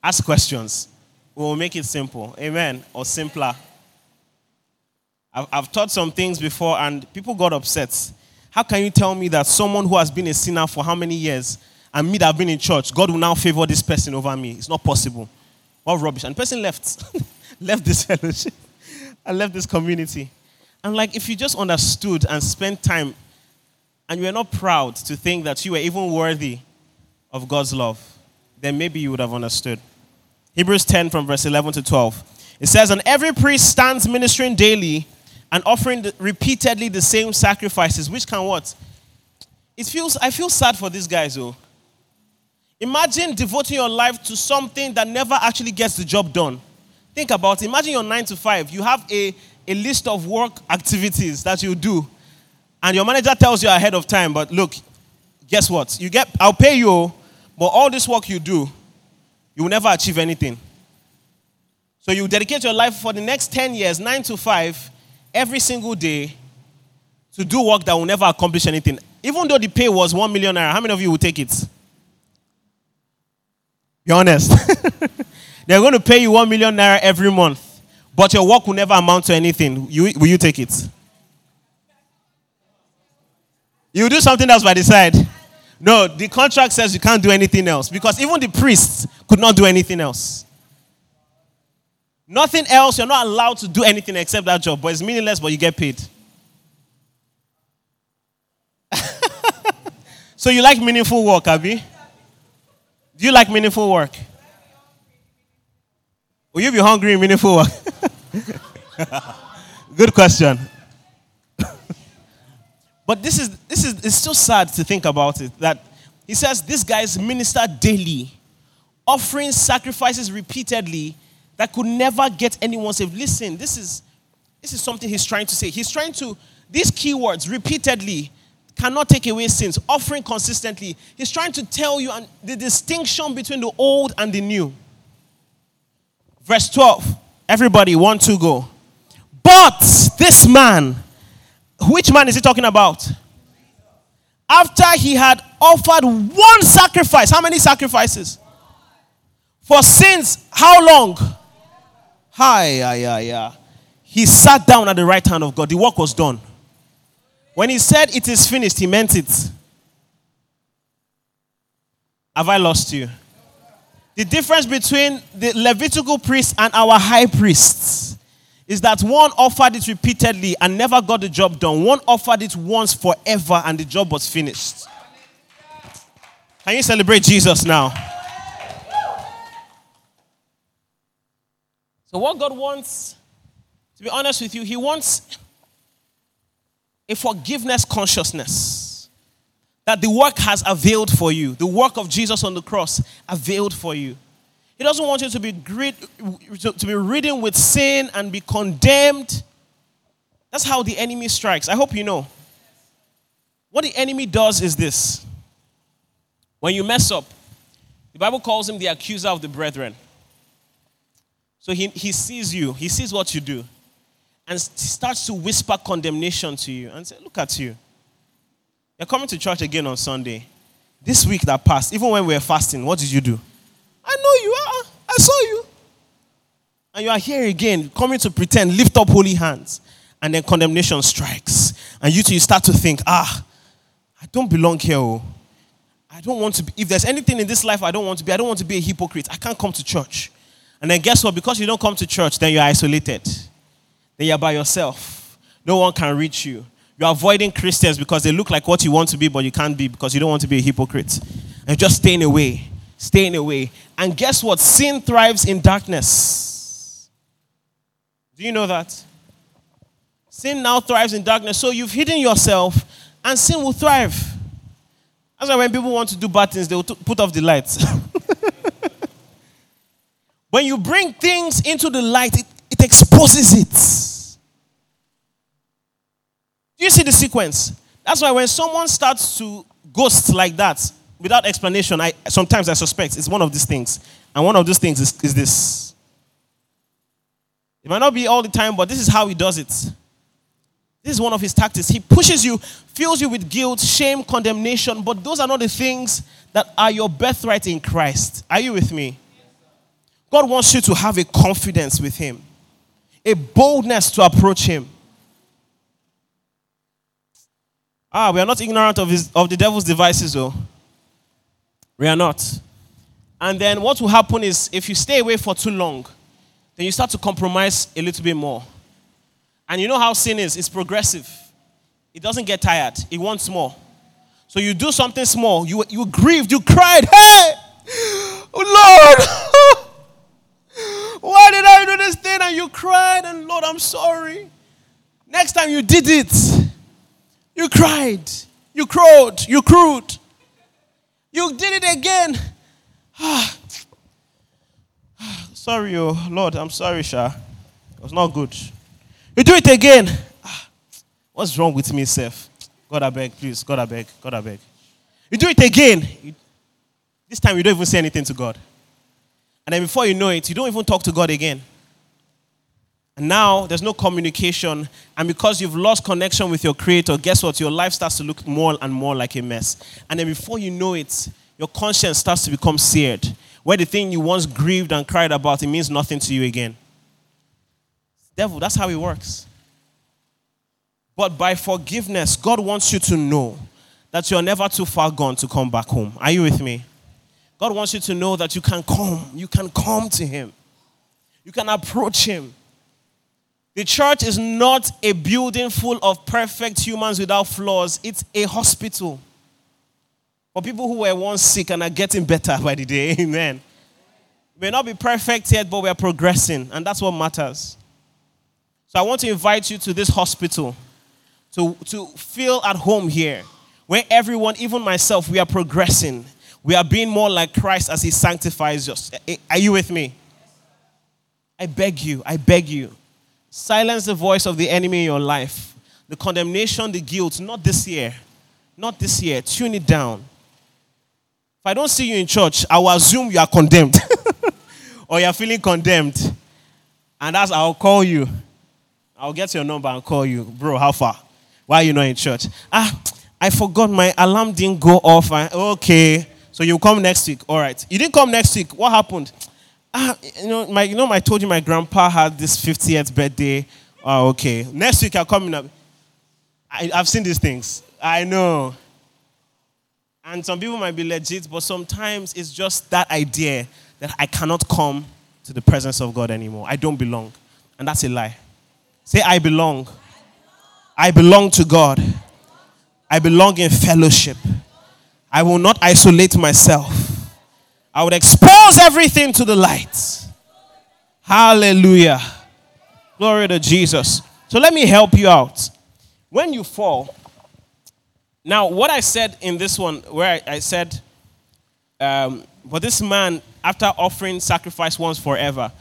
ask questions. We will make it simple. Amen. Or simpler. I've, I've taught some things before and people got upset. How can you tell me that someone who has been a sinner for how many years and me that have been in church, God will now favor this person over me? It's not possible. What rubbish. And the person left. left this fellowship. and left this community. And like if you just understood and spent time and you were not proud to think that you were even worthy of God's love, then maybe you would have understood. Hebrews 10 from verse 11 to 12. It says, And every priest stands ministering daily and offering repeatedly the same sacrifices, which can what? It feels, I feel sad for these guys, though. Imagine devoting your life to something that never actually gets the job done. Think about it. Imagine you're nine to five. You have a, a list of work activities that you do, and your manager tells you ahead of time, but look, guess what? You get, I'll pay you, but all this work you do, you will never achieve anything. So you dedicate your life for the next 10 years, nine to five, every single day to do work that will never accomplish anything. Even though the pay was one million naira, how many of you will take it? Be honest. They're going to pay you one million naira every month, but your work will never amount to anything. You, will you take it? You do something else by the side. No, the contract says you can't do anything else because even the priests could not do anything else. Nothing else. You're not allowed to do anything except that job, but it's meaningless, but you get paid. so you like meaningful work, Abby? Do you like meaningful work? Will you be hungry in meaningful work? Good question. but this is this is it's still sad to think about it that he says these guys minister daily, offering sacrifices repeatedly that could never get anyone saved. Listen, this is this is something he's trying to say. He's trying to these keywords repeatedly cannot take away sins, offering consistently. He's trying to tell you the distinction between the old and the new. Verse 12. Everybody, one, two, go. But this man, which man is he talking about? After he had offered one sacrifice, how many sacrifices? For sins, how long? Hi, yeah, yeah, yeah. He sat down at the right hand of God. The work was done. When he said it is finished, he meant it. Have I lost you? The difference between the Levitical priest and our high priests is that one offered it repeatedly and never got the job done. One offered it once forever and the job was finished. Can you celebrate Jesus now? So, what God wants, to be honest with you, He wants a forgiveness consciousness that the work has availed for you. The work of Jesus on the cross availed for you. He doesn't want you to be to, to be ridden with sin and be condemned. That's how the enemy strikes. I hope you know. What the enemy does is this. When you mess up, the Bible calls him the accuser of the brethren. So he, he sees you, he sees what you do, and starts to whisper condemnation to you and say, Look at you. You're coming to church again on Sunday. This week that passed, even when we were fasting, what did you do? I know you are. I saw you. And you are here again, coming to pretend, lift up holy hands. And then condemnation strikes. And you two you start to think, ah, I don't belong here. Oh. I don't want to be. If there's anything in this life I don't want to be, I don't want to be a hypocrite. I can't come to church. And then guess what? Because you don't come to church, then you're isolated. Then you're by yourself. No one can reach you. You're avoiding Christians because they look like what you want to be, but you can't be because you don't want to be a hypocrite. And just staying away. staying away. And guess what? Sin thrives in darkness. Do you know that? Sin now thrives in darkness. So you've hidden yourself, and sin will thrive. That's why when people want to do bad things, they will t- put off the lights. when you bring things into the light, it, it exposes it. Do you see the sequence? That's why when someone starts to ghost like that, without explanation, I sometimes I suspect it's one of these things. And one of these things is, is this. It might not be all the time, but this is how he does it. This is one of his tactics. He pushes you, fills you with guilt, shame, condemnation, but those are not the things that are your birthright in Christ. Are you with me? God wants you to have a confidence with him, a boldness to approach him. Ah, we are not ignorant of, his, of the devil's devices, though. We are not. And then what will happen is if you stay away for too long, then you start to compromise a little bit more. And you know how sin is it's progressive, it doesn't get tired, it wants more. So you do something small, you, you grieved, you cried, hey, Lord, why did I do this thing? And you cried, and Lord, I'm sorry. Next time you did it, you cried, you crowed, you crowed. You did it again. Ah. Ah, sorry, oh Lord, I'm sorry, Sha. It was not good. You do it again. Ah. What's wrong with me, Seth? God, I beg, please. God, I beg. God, I beg. You do it again. You, this time, you don't even say anything to God. And then before you know it, you don't even talk to God again. And now there's no communication. And because you've lost connection with your Creator, guess what? Your life starts to look more and more like a mess. And then before you know it, your conscience starts to become seared. Where the thing you once grieved and cried about, it means nothing to you again. Devil, that's how it works. But by forgiveness, God wants you to know that you're never too far gone to come back home. Are you with me? God wants you to know that you can come. You can come to Him. You can approach Him. The church is not a building full of perfect humans without flaws, it's a hospital for people who were once sick and are getting better by the day. Amen. We may not be perfect yet, but we are progressing, and that's what matters. So I want to invite you to this hospital to, to feel at home here, where everyone, even myself, we are progressing. We are being more like Christ as He sanctifies us. Are you with me? I beg you, I beg you Silence the voice of the enemy in your life. The condemnation, the guilt, not this year. Not this year. Tune it down. If I don't see you in church, I will assume you are condemned or you're feeling condemned. And that's, I'll call you. I'll get your number and call you. Bro, how far? Why are you not in church? Ah, I forgot my alarm didn't go off. okay. So you come next week. All right. You didn't come next week. What happened? Ah, you know, my, you know, I told you my grandpa had this 50th birthday. Oh, okay. Next week I'm coming up. I, I've seen these things. I know. And some people might be legit, but sometimes it's just that idea that I cannot come to the presence of God anymore. I don't belong. And that's a lie. Say, I belong. I belong to God. I belong in fellowship. I will not isolate myself. I would expose everything to the light. Hallelujah. Glory to Jesus. So let me help you out. When you fall, now what I said in this one, where I, I said, um, but this man, after offering sacrifice once forever,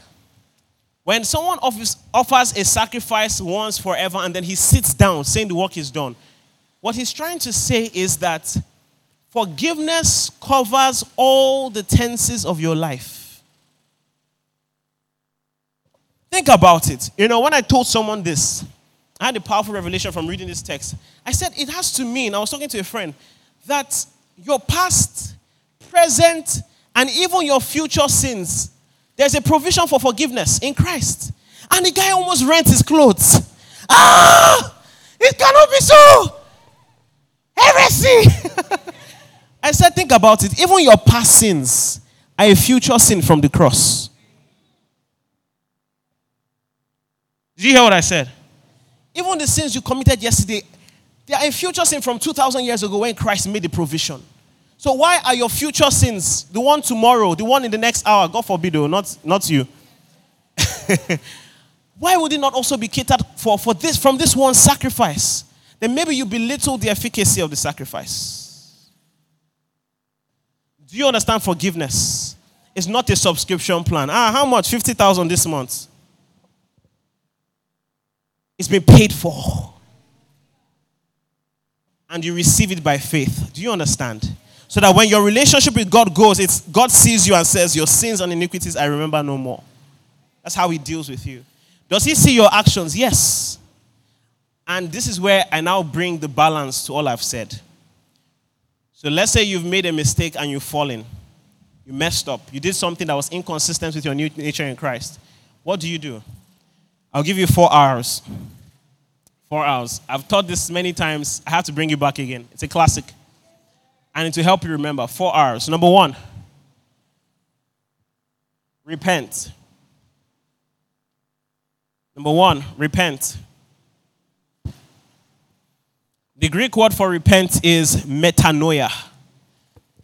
when someone offers, offers a sacrifice once forever and then he sits down saying the work is done, what he's trying to say is that Forgiveness covers all the tenses of your life. Think about it. You know, when I told someone this, I had a powerful revelation from reading this text. I said it has to mean, I was talking to a friend, that your past, present, and even your future sins, there's a provision for forgiveness in Christ. And the guy almost rent his clothes. Ah! It cannot be so! Heresy! I said, think about it. Even your past sins are a future sin from the cross. Did you hear what I said? Even the sins you committed yesterday, they are a future sin from 2,000 years ago when Christ made the provision. So why are your future sins, the one tomorrow, the one in the next hour, God forbid, though, not, not you. why would it not also be catered for, for this from this one sacrifice? Then maybe you belittle the efficacy of the sacrifice. Do you understand forgiveness? It's not a subscription plan. Ah, how much? 50,000 this month. It's been paid for. And you receive it by faith. Do you understand? So that when your relationship with God goes, it's God sees you and says, Your sins and iniquities I remember no more. That's how He deals with you. Does He see your actions? Yes. And this is where I now bring the balance to all I've said. So let's say you've made a mistake and you've fallen. You messed up. You did something that was inconsistent with your new nature in Christ. What do you do? I'll give you four hours. Four hours. I've taught this many times. I have to bring you back again. It's a classic. And to help you remember, four hours. Number one, repent. Number one, repent. The Greek word for repent is metanoia.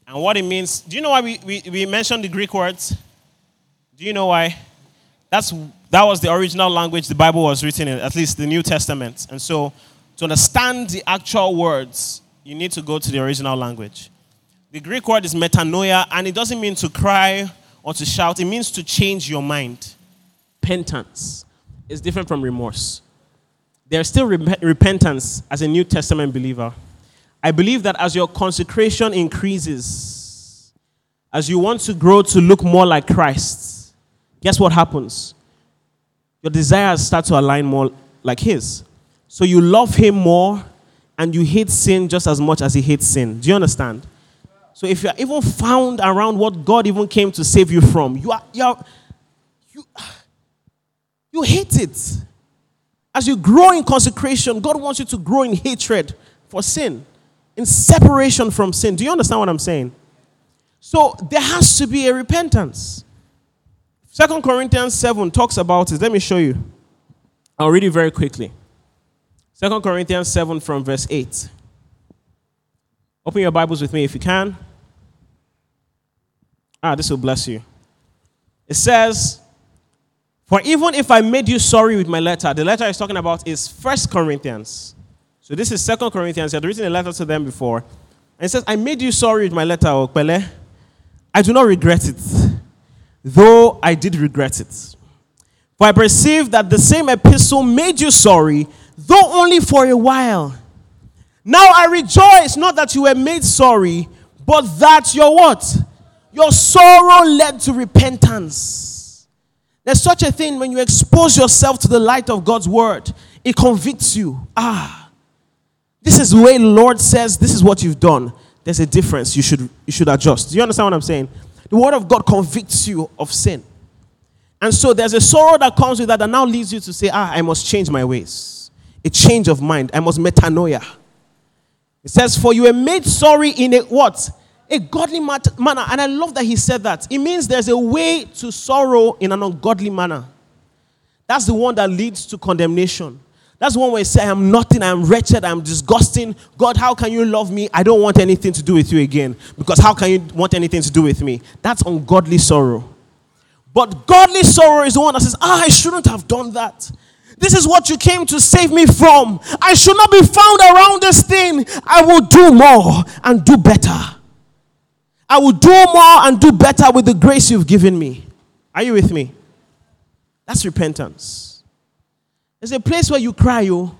And what it means, do you know why we, we, we mentioned the Greek words? Do you know why? That's that was the original language the Bible was written in, at least the New Testament. And so, to understand the actual words, you need to go to the original language. The Greek word is metanoia, and it doesn't mean to cry or to shout, it means to change your mind. Repentance is different from remorse. There's still rep- repentance as a New Testament believer. I believe that as your consecration increases, as you want to grow to look more like Christ, guess what happens? your desires start to align more like His. So you love Him more and you hate sin just as much as He hates sin. Do you understand? So if you're even found around what God even came to save you from, you are, you, are, you, you hate it. As you grow in consecration, God wants you to grow in hatred for sin, in separation from sin. Do you understand what I'm saying? So there has to be a repentance. Second Corinthians 7 talks about it. Let me show you. I'll read it very quickly. Second Corinthians 7 from verse 8. Open your Bibles with me if you can. Ah, this will bless you. It says, For even if I made you sorry with my letter, the letter he's talking about is First Corinthians. So this is Second Corinthians. He had written a letter to them before. And says, I made you sorry with my letter, oh, Okpele. I do not regret it though I did regret it. For I perceive that the same epistle made you sorry, though only for a while. Now I rejoice not that you were made sorry, but that your what? Your sorrow led to repentance. There's such a thing when you expose yourself to the light of God's word, it convicts you. Ah, this is the way the Lord says, this is what you've done. There's a difference. You should, you should adjust. Do you understand what I'm saying? The word of God convicts you of sin. And so there's a sorrow that comes with that that now leads you to say, ah, I must change my ways. A change of mind. I must metanoia. It says, for you were made sorry in a what? A godly manner. And I love that he said that. It means there's a way to sorrow in an ungodly manner. That's the one that leads to condemnation. That's one where you say, I am nothing, I am wretched, I am disgusting. God, how can you love me? I don't want anything to do with you again. Because how can you want anything to do with me? That's ungodly sorrow. But godly sorrow is the one that says, Ah, I shouldn't have done that. This is what you came to save me from. I should not be found around this thing. I will do more and do better. I will do more and do better with the grace you've given me. Are you with me? That's repentance. There's a place where you cry, oh,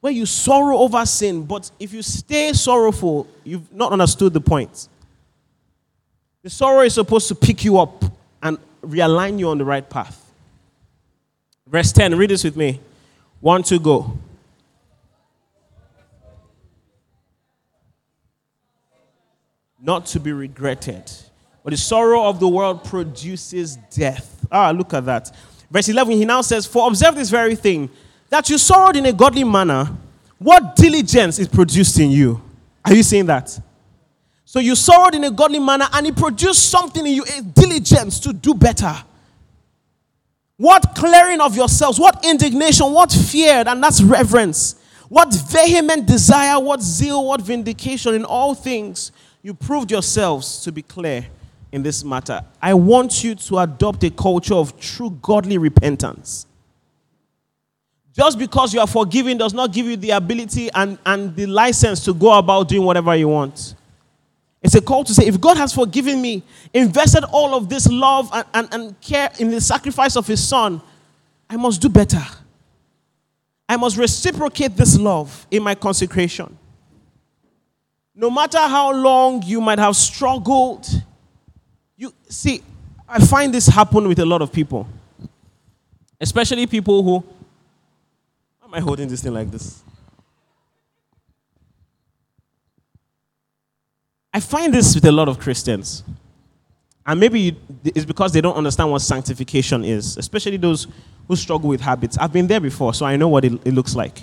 where you sorrow over sin, but if you stay sorrowful, you've not understood the point. The sorrow is supposed to pick you up and realign you on the right path. Verse 10, read this with me. One, two, go. Not to be regretted. But the sorrow of the world produces death. Ah, look at that. Verse 11, he now says, For observe this very thing, that you sorrowed in a godly manner, what diligence is produced in you? Are you seeing that? So you sorrowed in a godly manner and it produced something in you, a diligence to do better. What clearing of yourselves, what indignation, what fear, and that's reverence. What vehement desire, what zeal, what vindication in all things You proved yourselves to be clear in this matter. I want you to adopt a culture of true godly repentance. Just because you are forgiven does not give you the ability and, and the license to go about doing whatever you want. It's a call to say, if God has forgiven me, invested all of this love and, and, and care in the sacrifice of His Son, I must do better. I must reciprocate this love in my consecration. No matter how long you might have struggled, you see, I find this happen with a lot of people, especially people who am I holding this thing like this? I find this with a lot of Christians. And maybe it's because they don't understand what sanctification is, especially those who struggle with habits. I've been there before, so I know what it, it looks like.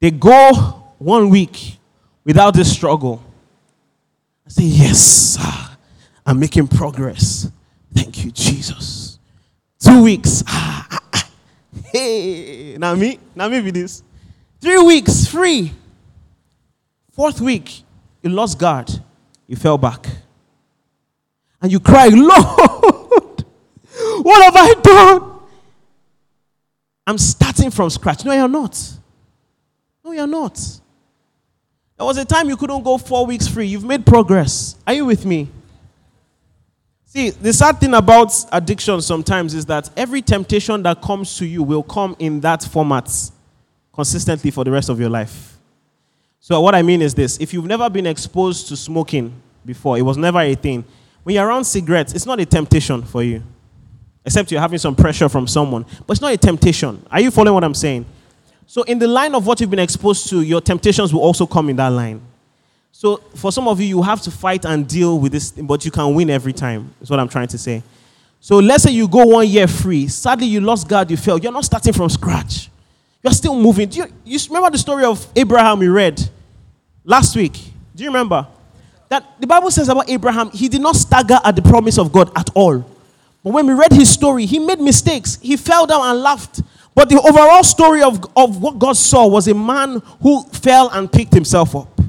They go one week without this struggle. I say, Yes, I'm making progress. Thank you, Jesus. Two weeks. Ah, ah, ah. Hey, now me, now maybe this. Three weeks free. Fourth week, you lost God, you fell back. And you cry, Lord, what have I done? I'm starting from scratch. No, you're not. No, you're not. There was a time you couldn't go four weeks free. You've made progress. Are you with me? See, the sad thing about addiction sometimes is that every temptation that comes to you will come in that format consistently for the rest of your life. So, what I mean is this if you've never been exposed to smoking before, it was never a thing. When you're around cigarettes, it's not a temptation for you, except you're having some pressure from someone, but it's not a temptation. Are you following what I'm saying? So, in the line of what you've been exposed to, your temptations will also come in that line. So for some of you, you have to fight and deal with this, but you can win every time, is what I'm trying to say. So let's say you go one year free. Sadly, you lost God, you failed. You're not starting from scratch. You're still moving. Do you, you remember the story of Abraham we read last week? Do you remember? That the Bible says about Abraham, he did not stagger at the promise of God at all. But when we read his story, he made mistakes. He fell down and laughed. But the overall story of, of what God saw was a man who fell and picked himself up.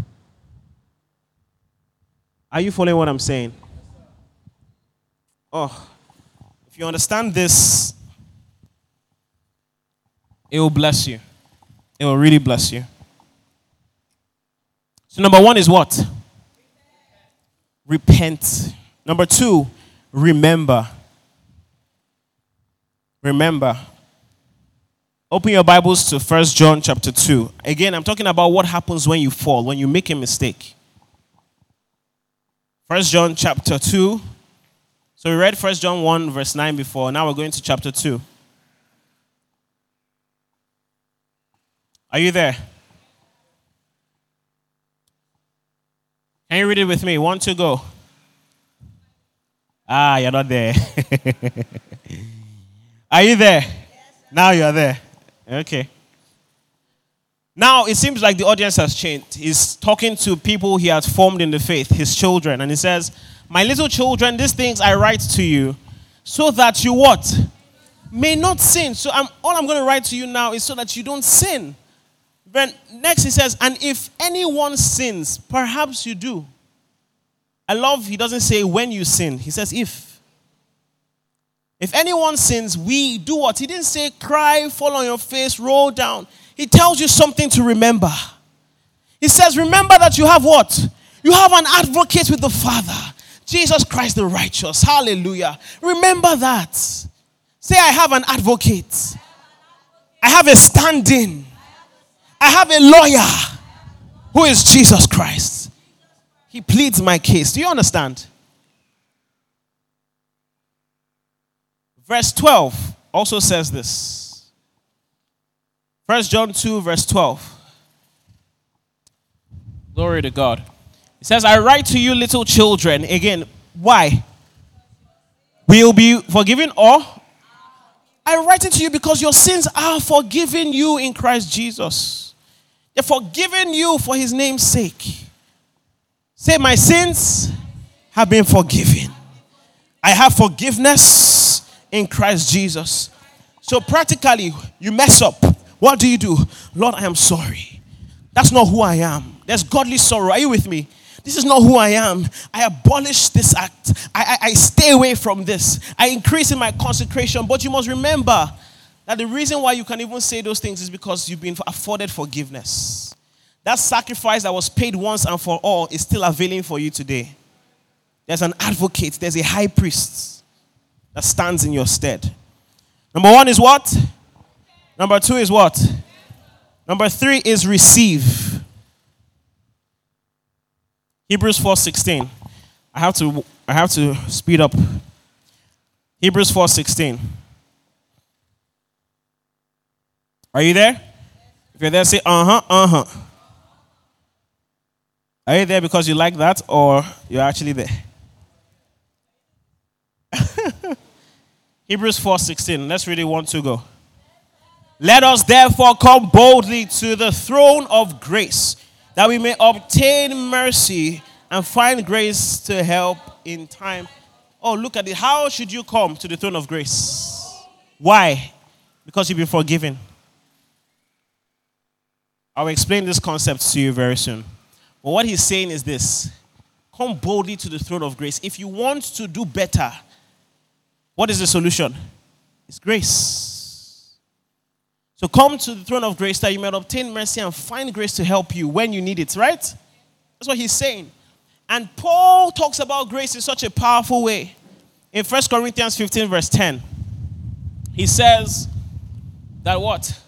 Are you following what I'm saying? Oh, if you understand this, it will bless you. It will really bless you. So, number one is what? Repent. Number two, remember. Remember. Open your Bibles to First John chapter 2. Again, I'm talking about what happens when you fall, when you make a mistake. First John chapter 2. So we read First John 1, verse 9 before. Now we're going to chapter 2. Are you there? Can you read it with me? One to go. Ah, you're not there. Are you there? Yes, now you're there. Okay. Now it seems like the audience has changed. He's talking to people he has formed in the faith, his children, and he says, My little children, these things I write to you, so that you what? May not sin. So I'm, all I'm going to write to you now is so that you don't sin. Then next he says, And if anyone sins, perhaps you do. I love he doesn't say when you sin, he says if. If anyone sins, we do what? He didn't say cry, fall on your face, roll down he tells you something to remember. He says, Remember that you have what? You have an advocate with the Father, Jesus Christ the righteous. Hallelujah. Remember that. Say, I have an advocate. I have a standing. I have a lawyer who is Jesus Christ. He pleads my case. Do you understand? Verse 12 also says this. First John 2, verse 12. Glory to God. It says, I write to you, little children. Again, why? Will be forgiven or? I write it to you because your sins are forgiven you in Christ Jesus. They're forgiven you for his name's sake. Say, My sins have been forgiven. I have forgiveness in Christ Jesus. So, practically, you mess up what do you do? Lord, I am sorry. That's not who I am. There's godly sorrow. Are you with me? This is not who I am. I abolish this act. I, I, I stay away from this. I increase in my consecration. But you must remember that the reason why you can even say those things is because you've been afforded forgiveness. That sacrifice that was paid once and for all is still availing for you today. There's an advocate, there's a high priest that stands in your stead. Number one is what? Number two is what? Number three is receive. Hebrews 4:16. I have to I have to speed up. Hebrews 4:16. Are you there? If you're there, say uh-huh, uh-huh. Are you there because you like that or you're actually there? Hebrews 4:16. Let's it one to go. Let us therefore come boldly to the throne of grace, that we may obtain mercy and find grace to help in time. Oh, look at it. How should you come to the throne of grace? Why? Because you've been forgiven. I'll explain this concept to you very soon. But what he's saying is this come boldly to the throne of grace. If you want to do better, what is the solution? It's grace. So come to the throne of grace that you might obtain mercy and find grace to help you when you need it, right? That's what he's saying. And Paul talks about grace in such a powerful way. In 1 Corinthians 15, verse 10, he says that what?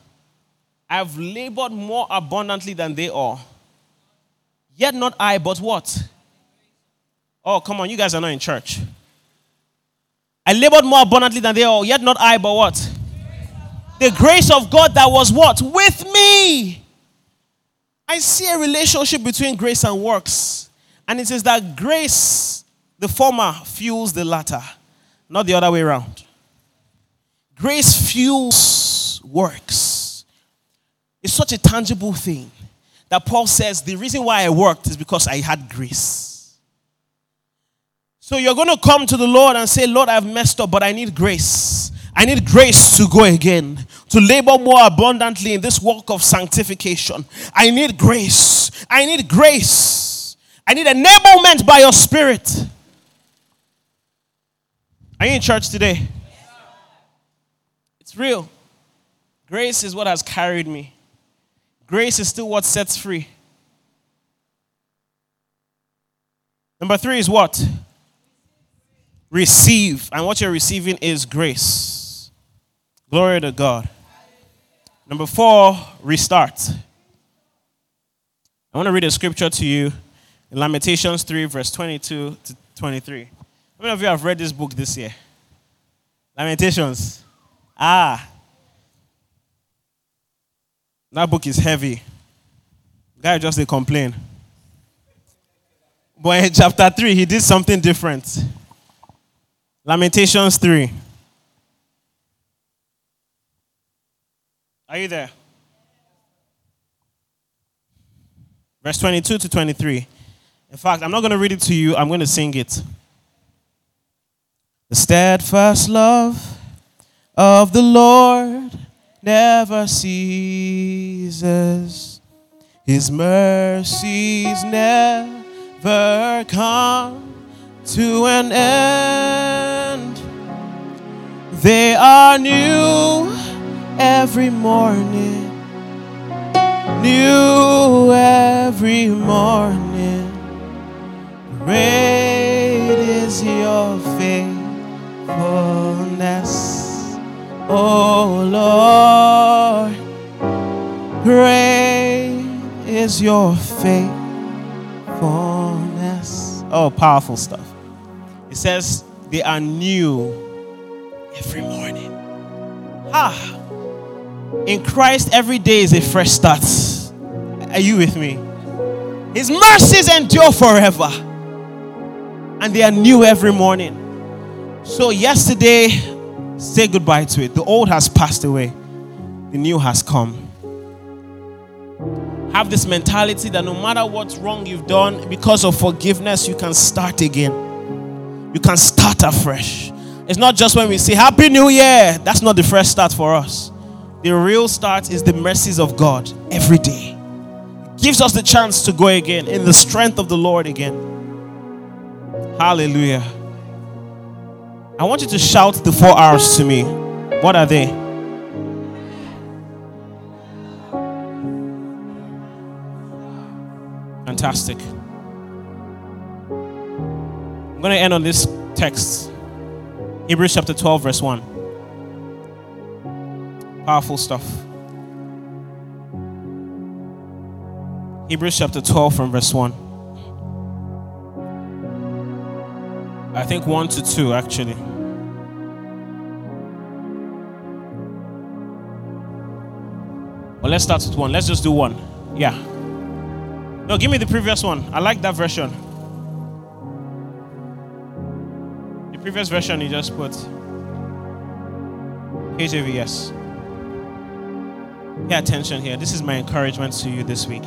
I've labored more abundantly than they all. Yet not I, but what? Oh, come on, you guys are not in church. I labored more abundantly than they all, yet not I, but what? The grace of God that was what? With me. I see a relationship between grace and works. And it says that grace, the former, fuels the latter, not the other way around. Grace fuels works. It's such a tangible thing that Paul says the reason why I worked is because I had grace. So you're going to come to the Lord and say, Lord, I've messed up, but I need grace. I need grace to go again, to labor more abundantly in this work of sanctification. I need grace. I need grace. I need enablement by your spirit. Are you in church today? It's real. Grace is what has carried me. Grace is still what sets free. Number three is what? Receive. And what you're receiving is grace. Glory to God. Number four, restart. I want to read a scripture to you in Lamentations 3, verse 22 to 23. How many of you have read this book this year? Lamentations. Ah. That book is heavy. Guy just they complain. But in chapter 3, he did something different. Lamentations 3. Are you there? Verse 22 to 23. In fact, I'm not going to read it to you, I'm going to sing it. The steadfast love of the Lord never ceases, His mercies never come to an end. They are new every morning, new every morning. Great is your faithfulness, oh Lord. Great is your faithfulness. Oh, powerful stuff. It says they are new every morning. Ah. In Christ, every day is a fresh start. Are you with me? His mercies endure forever. And they are new every morning. So, yesterday, say goodbye to it. The old has passed away, the new has come. Have this mentality that no matter what's wrong you've done, because of forgiveness, you can start again you can start afresh. It's not just when we say Happy New Year, that's not the fresh start for us. The real start is the mercies of God every day. gives us the chance to go again in the strength of the Lord again. Hallelujah. I want you to shout the four R's to me. What are they? Fantastic. Going to end on this text Hebrews chapter 12, verse 1. Powerful stuff. Hebrews chapter 12 from verse 1. I think 1 to 2 actually. Well, let's start with 1. Let's just do 1. Yeah. No, give me the previous one. I like that version. The previous version he just put. KJV, yes. Pay attention here. This is my encouragement to you this week.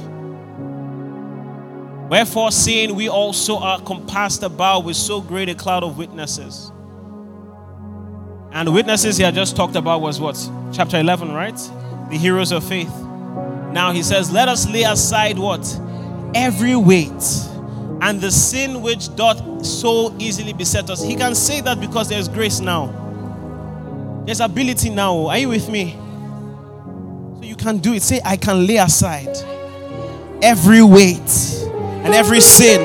Wherefore, seeing we also are compassed about with so great a cloud of witnesses. And the witnesses he had just talked about was what? Chapter 11, right? The heroes of faith. Now he says, Let us lay aside what? Every weight and the sin which doth so easily beset us. He can say that because there's grace now. There's ability now. Are you with me? So you can do it. Say, I can lay aside every weight and every sin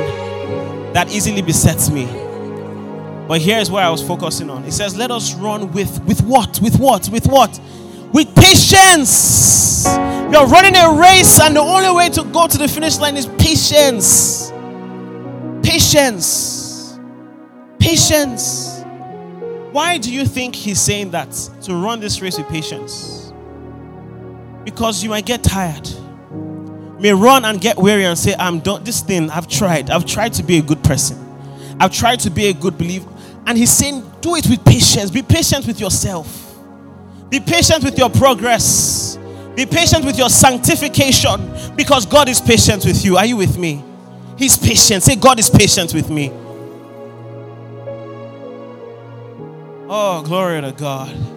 that easily besets me. But here's where I was focusing on. It says, Let us run with with what? With what? With what? With patience. You're running a race, and the only way to go to the finish line is patience. Patience. Patience. Why do you think he's saying that? To run this race with patience? Because you might get tired may run and get weary and say, I'm done. This thing, I've tried. I've tried to be a good person. I've tried to be a good believer. And he's saying, do it with patience. Be patient with yourself. Be patient with your progress. Be patient with your sanctification because God is patient with you. Are you with me? He's patient. Say, God is patient with me. Oh, glory to God.